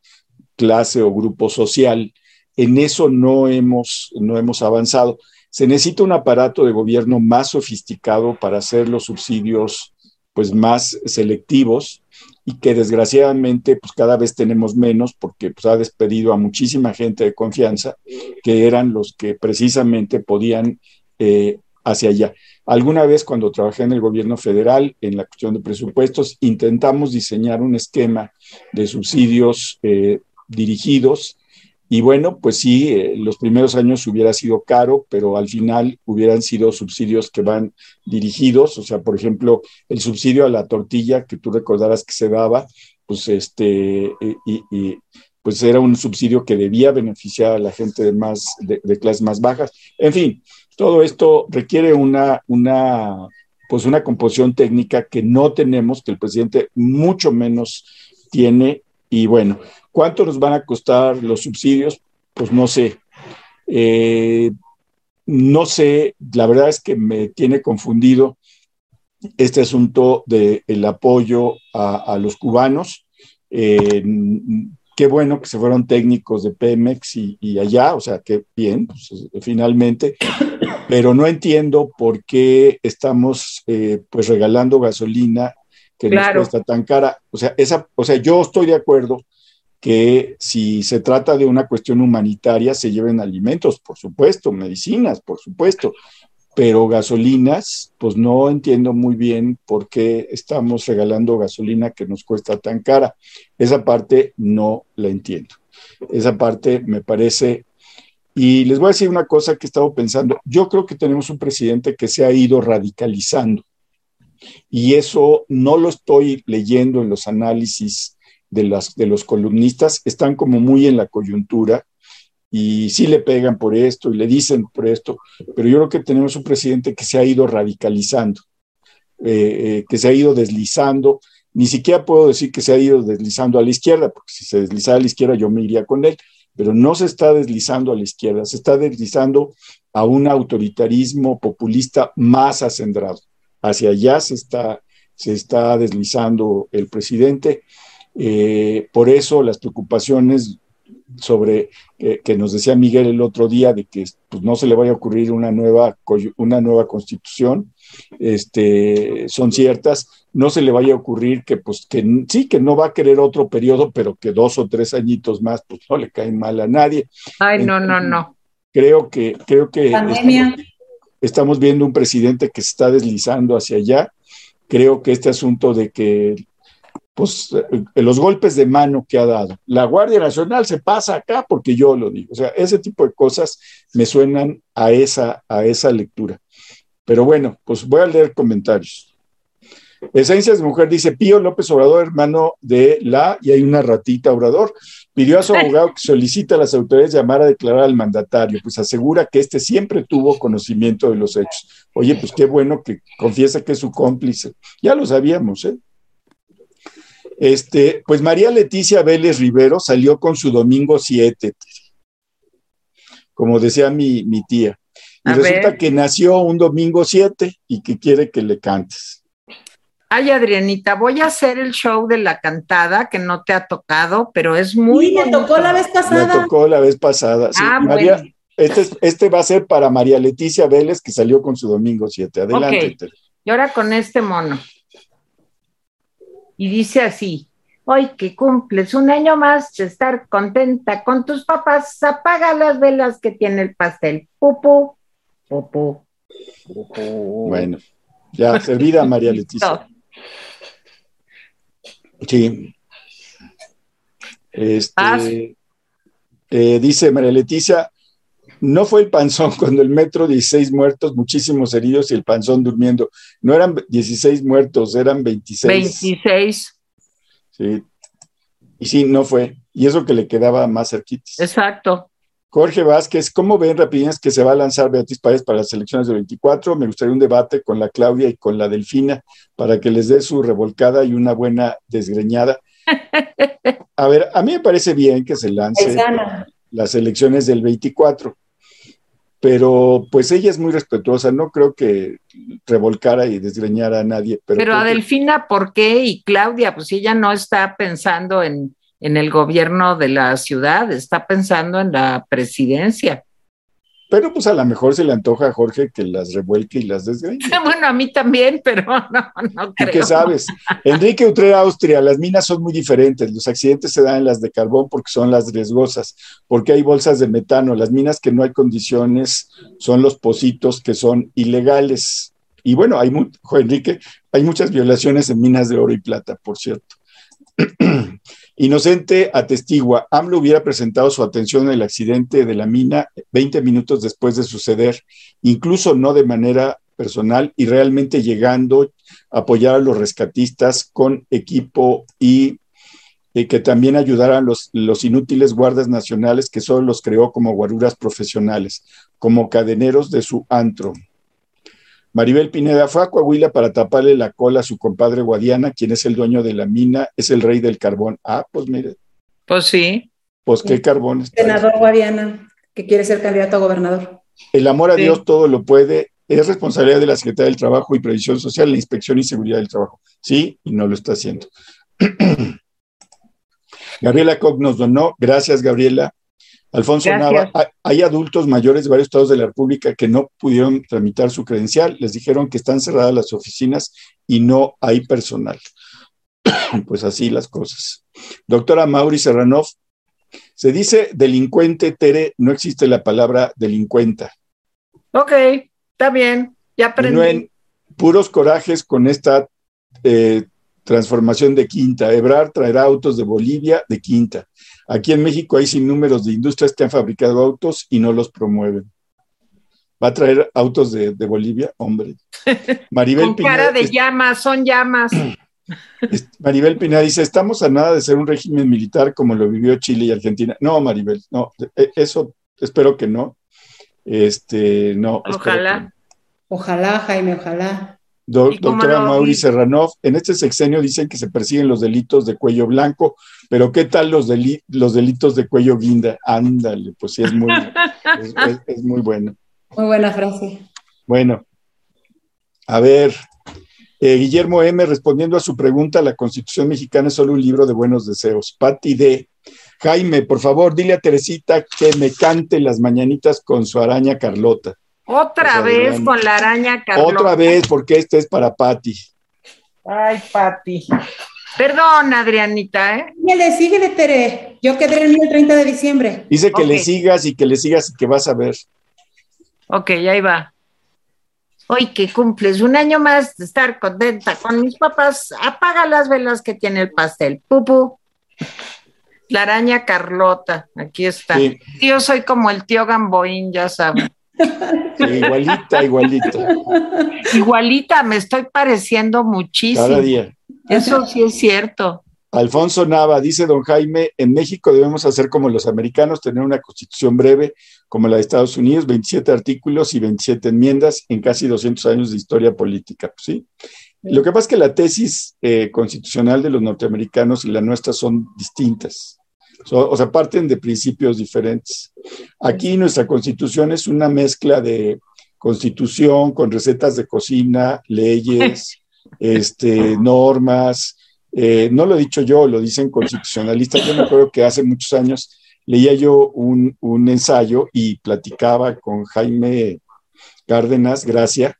S2: clase o grupo social. En eso no hemos, no hemos avanzado. Se necesita un aparato de gobierno más sofisticado para hacer los subsidios pues, más selectivos y que desgraciadamente pues cada vez tenemos menos porque pues ha despedido a muchísima gente de confianza que eran los que precisamente podían eh, hacia allá. Alguna vez cuando trabajé en el gobierno federal en la cuestión de presupuestos intentamos diseñar un esquema de subsidios eh, dirigidos y bueno, pues sí, eh, los primeros años hubiera sido caro, pero al final hubieran sido subsidios que van dirigidos, o sea, por ejemplo, el subsidio a la tortilla que tú recordarás que se daba, pues este, eh, y, pues era un subsidio que debía beneficiar a la gente de, más, de, clases más bajas. En fin, todo esto requiere una, una, pues una composición técnica que no tenemos, que el presidente mucho menos tiene, y bueno, ¿Cuánto nos van a costar los subsidios? Pues no sé. Eh, no sé, la verdad es que me tiene confundido este asunto del apoyo a, los cubanos. Eh, qué bueno que se fueron técnicos de Pemex y, allá, o sea, qué bien, pues, finalmente, pero no entiendo por qué estamos eh, pues regalando gasolina que nos cuesta tan cara. O sea, esa, o sea, yo estoy de acuerdo que si se trata de una cuestión humanitaria se lleven alimentos, por supuesto, medicinas, por supuesto, pero gasolinas, pues no entiendo muy bien por qué estamos regalando gasolina que nos cuesta tan cara. Esa parte no la entiendo. Esa parte me parece... Y les voy a decir una cosa que he estado pensando. Yo creo que tenemos un presidente que se ha ido radicalizando. Y eso no lo estoy leyendo en los análisis de, las, de los columnistas están como muy en la coyuntura y sí le pegan por esto y le dicen por esto, pero yo creo que tenemos un presidente que se ha ido radicalizando, eh, eh, que se ha ido deslizando. Ni siquiera puedo decir que se ha ido deslizando a la izquierda, porque si se deslizara a la izquierda yo me iría con él, pero no se está deslizando a la izquierda, se está deslizando a un autoritarismo populista más acendrado. Hacia allá se está, se está deslizando el presidente. Eh, por eso las preocupaciones sobre eh, que nos decía Miguel el otro día de que pues, no se le vaya a ocurrir una nueva, una nueva constitución, este, son ciertas, no se le vaya a ocurrir que pues que sí, que no va a querer otro periodo, pero que dos o tres añitos más, pues no le caen mal a nadie.
S1: Ay, no, no, no.
S2: Creo que, creo que estamos viendo un presidente que se está deslizando hacia allá. Creo que este asunto de que pues eh, los golpes de mano que ha dado. La Guardia Nacional se pasa acá porque yo lo digo. O sea, ese tipo de cosas me suenan a esa, a esa lectura. Pero bueno, pues voy a leer comentarios. Esencias de Mujer dice, Pío López Obrador, hermano de la, y hay una ratita Obrador, pidió a su [laughs] abogado que solicite a las autoridades llamar a declarar al mandatario, pues asegura que este siempre tuvo conocimiento de los hechos. Oye, pues qué bueno que confiesa que es su cómplice. Ya lo sabíamos, ¿eh? Este, pues María Leticia Vélez Rivero salió con su domingo 7, como decía mi, tía. Y resulta que nació un domingo 7 y que quiere que le cantes.
S1: Ay, Adrianita, voy a hacer el show de la cantada que no te ha tocado, pero es muy.
S3: Sí, me tocó la vez pasada.
S2: Me tocó la vez pasada. Ah, María, este, este, va a ser para María Leticia Vélez, que salió con su domingo 7. Adelante.
S1: Y ahora con este mono y dice así, hoy que cumples un año más de estar contenta con tus papás, apaga las velas que tiene el pastel. Pupu, pupu.
S2: Bueno, ya, servida María Leticia. [laughs] Sí. Este, eh, dice María Leticia, no fue el panzón [laughs] cuando el metro 16 muertos, muchísimos heridos y el panzón durmiendo. No eran 16 muertos, eran 26.
S1: 26.
S2: Sí. Y sí, no fue. Y eso que le quedaba más cerquitas.
S1: Exacto.
S2: Jorge Vázquez, ¿cómo ven rapidines que se va a lanzar Beatriz Páez para las elecciones del 24? Me gustaría un debate con la Claudia y con la Delfina para que les dé su revolcada y una buena desgreñada. [laughs] A ver, a mí me parece bien que se lance las elecciones del 24 pero pues ella es muy respetuosa, no creo que revolcara y desgreñara a nadie.
S1: Pero, pero a Delfina, ¿por qué? Y Claudia, pues ella no está pensando en, en el gobierno de la ciudad, está pensando en la presidencia.
S2: Pero pues a lo mejor se le antoja a Jorge que las revuelque y las desgreñe. [laughs]
S1: Bueno, a mí también, pero [laughs] no, no creo.
S2: qué sabes? Enrique Utrera, Austria, las minas son muy diferentes. Los accidentes se dan en las de carbón porque son las riesgosas, porque hay bolsas de metano. Las minas que no hay condiciones son los pocitos que son ilegales. Y bueno, hay, Enrique, hay muchas violaciones en minas de oro y plata, por cierto. [clears throat] Inocente atestigua, AMLO hubiera presentado su atención en el accidente de la mina 20 minutos después de suceder, incluso no de manera personal y realmente llegando a apoyar a los rescatistas con equipo y, que también ayudaran los, los inútiles guardas nacionales que solo los creó como guaruras profesionales, como cadeneros de su antro. Maribel Pineda fue a Coahuila para taparle la cola a su compadre Guadiana, quien es el dueño de la mina, es el rey del carbón. Ah, pues mire.
S1: Pues sí.
S2: Pues qué carbón.
S3: Senador Guadiana, que quiere ser candidato a gobernador.
S2: El amor a Dios todo lo puede. Es responsabilidad de la Secretaría del Trabajo y Previsión Social, la Inspección y Seguridad del Trabajo. Sí, y no lo está haciendo. [clears throat] Gabriela Koch nos donó. Gracias, Gabriela. Alfonso Nava, hay adultos mayores de varios estados de la República que no pudieron tramitar su credencial, les dijeron que están cerradas las oficinas y no hay personal. [coughs] pues así las cosas. Doctora Mauri Serranov, se dice delincuente, Tere, no existe la palabra delincuenta.
S1: Ok, está bien, ya aprendí. No en
S2: puros corajes con esta eh, transformación de Quinta. Ebrar traerá autos de Bolivia de Quinta. Aquí en México hay sin números de industrias que han fabricado autos y no los promueven. ¿Va a traer autos de, Bolivia? Hombre. [laughs]
S1: Maribel Con cara de llamas, son llamas. [clears throat]
S2: Maribel Pineda dice, estamos a nada de ser un régimen militar como lo vivió Chile y Argentina. No, Maribel, no, e, eso espero que no. Este, no.
S1: Ojalá.
S3: Ojalá, Jaime, ojalá.
S2: doctora Mauri Serranov, en este sexenio dicen que se persiguen los delitos de cuello blanco, pero ¿qué tal los, los delitos de cuello guinda? Ándale, pues sí, es muy, [laughs] es, muy bueno.
S3: Muy buena frase.
S2: Bueno, a ver, eh, Guillermo M. respondiendo a su pregunta, la Constitución mexicana es solo un libro de buenos deseos. Patti D. Jaime, por favor, dile a Teresita que me cante las mañanitas con su araña Carlota.
S1: Otra vez con la araña Carlota.
S2: Otra vez, porque este es para Patti.
S1: Ay, Patti. Perdón, Adrianita, ¿eh?
S3: Síguele, síguele, Tere. Yo quedé el el 30 de diciembre.
S2: Dice que le sigas y que le sigas y que vas a ver.
S1: Ok, ahí va. Hoy que cumples un año más de estar contenta con mis papás, apaga las velas que tiene el pastel. Pupu. La araña Carlota, aquí está. Yo soy como el tío Gamboín, ya saben.
S2: Igualita, igualita.
S1: Igualita, me estoy pareciendo muchísimo.
S2: Cada día.
S1: Eso sí es cierto.
S2: Alfonso Nava, dice don Jaime, en México debemos hacer como los americanos, tener una constitución breve como la de Estados Unidos, 27 artículos y 27 enmiendas en casi 200 años de historia política. ¿sí? Lo que pasa es que la tesis eh, constitucional de los norteamericanos y la nuestra son distintas. O sea, parten de principios diferentes. Aquí nuestra constitución es una mezcla de constitución con recetas de cocina, leyes, [laughs] este, normas, eh, no lo he dicho yo, lo dicen constitucionalistas. Yo me acuerdo que hace muchos años leía yo un, ensayo y platicaba con Jaime Cárdenas, Gracia,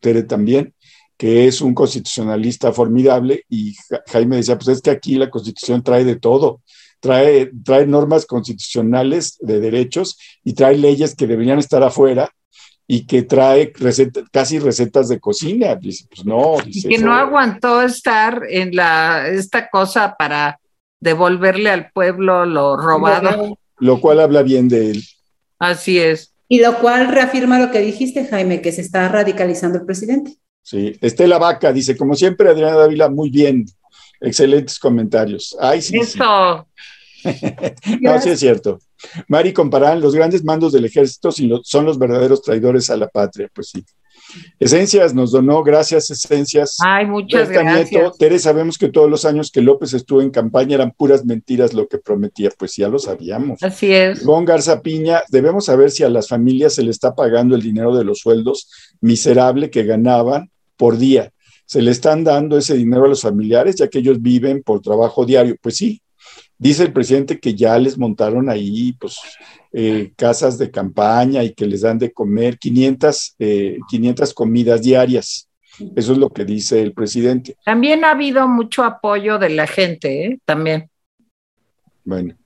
S2: Tere también, que es un constitucionalista formidable, y Jaime decía, pues es que aquí la constitución trae de todo, trae, trae normas constitucionales de derechos y trae leyes que deberían estar afuera y que trae casi recetas de cocina. Dice, pues no.
S1: y que no aguantó estar en la, esta cosa para devolverle al pueblo lo robado.
S2: Lo cual habla bien de él.
S1: Así es.
S3: Y lo cual reafirma lo que dijiste, Jaime, que se está radicalizando el presidente.
S2: Sí, Estela Vaca dice, como siempre, Adriana Dávila, muy bien. Excelentes comentarios. Ay, sí.
S1: Eso. [laughs]
S2: no, sí es cierto. Mari comparan los grandes mandos del ejército son los verdaderos traidores a la patria, pues sí. Esencias nos donó, gracias Esencias.
S1: Ay, muchas gracias.
S2: Tere, sabemos que todos los años que López estuvo en campaña eran puras mentiras lo que prometía, pues ya lo sabíamos.
S1: Así es.
S2: Gon Garza Piña, debemos saber si a las familias se le está pagando el dinero de los sueldos miserable que ganaban por día. ¿Se le están dando ese dinero a los familiares ya que ellos viven por trabajo diario? Pues sí, Dice el presidente que ya les montaron ahí, pues, eh, casas de campaña y que les dan de comer 500, 500 eh, comidas diarias. Eso es lo que dice el presidente.
S1: También ha habido mucho apoyo de la gente, ¿eh? También.
S2: Bueno.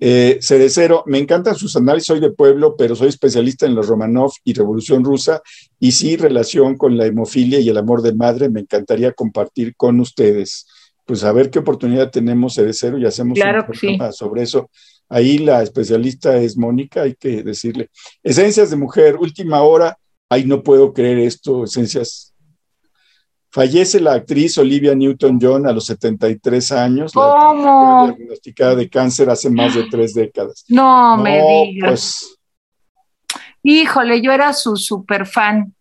S2: Eh, Cerecero, me encantan sus análisis, soy de pueblo, pero soy especialista en los Romanov y Revolución Rusa, y sí, relación con la hemofilia y el amor de madre, me encantaría compartir con ustedes pues a ver qué oportunidad tenemos de cero y hacemos
S1: un programa
S2: sobre eso. Ahí la especialista es Mónica, hay que decirle. Esencias de mujer, última hora. Ay, no puedo creer esto, esencias. Fallece la actriz Olivia Newton-John a los 73 años.
S1: ¿Cómo?
S2: diagnosticada de cáncer hace más de tres décadas.
S1: No, me digas. Pues, Híjole, yo era su super fan.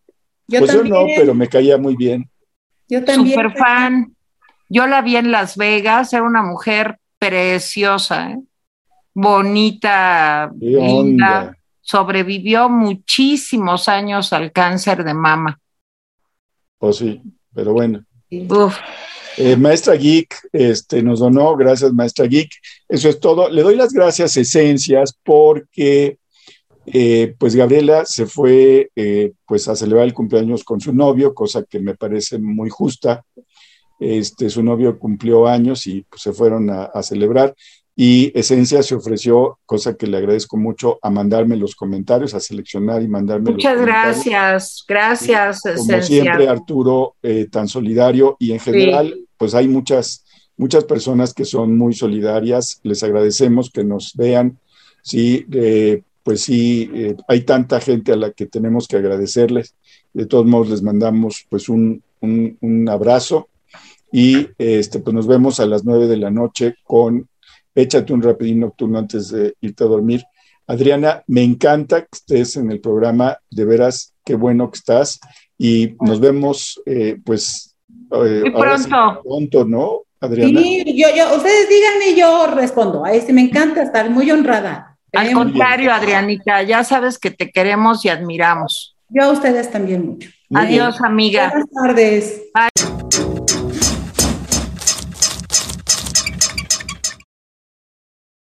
S2: Yo pues yo no, pero me caía muy bien.
S1: Yo también. Super fan. Yo la vi en Las Vegas, era una mujer preciosa, ¿eh? bonita, linda. Sobrevivió muchísimos años al cáncer de mama.
S2: Pues sí, pero bueno. Eh, maestra Geek este, nos donó, gracias Maestra Geek. Eso es todo. Le doy las gracias, Esencias, porque eh, pues Gabriela se fue pues a celebrar el cumpleaños con su novio, cosa que me parece muy justa. Este, su novio cumplió años y pues, se fueron a, celebrar. Y Esencia se ofreció, cosa que le agradezco mucho, a mandarme los comentarios, a seleccionar y mandarme
S1: Muchas gracias, gracias,
S2: Como siempre, Arturo, eh, tan solidario y en general, pues hay muchas, muchas personas que son muy solidarias. Les agradecemos que nos vean. Sí, eh, pues sí, eh, hay tanta gente a la que tenemos que agradecerles. De todos modos, les mandamos pues un, un, un abrazo y este, pues nos vemos a las nueve de la noche con Échate un rapidín nocturno antes de irte a dormir. Adriana, me encanta que estés en el programa, de veras, qué bueno que estás y nos vemos, eh, pues,
S1: eh, Muy pronto.
S2: pronto, ¿no, Adriana?
S3: Sí, yo, yo, ustedes díganme y yo respondo. A este me encanta estar muy honrada.
S1: Al contrario, Adrianita, ya sabes que te queremos y admiramos.
S3: Yo a ustedes también mucho.
S1: Adiós, amiga.
S3: Buenas tardes. Bye.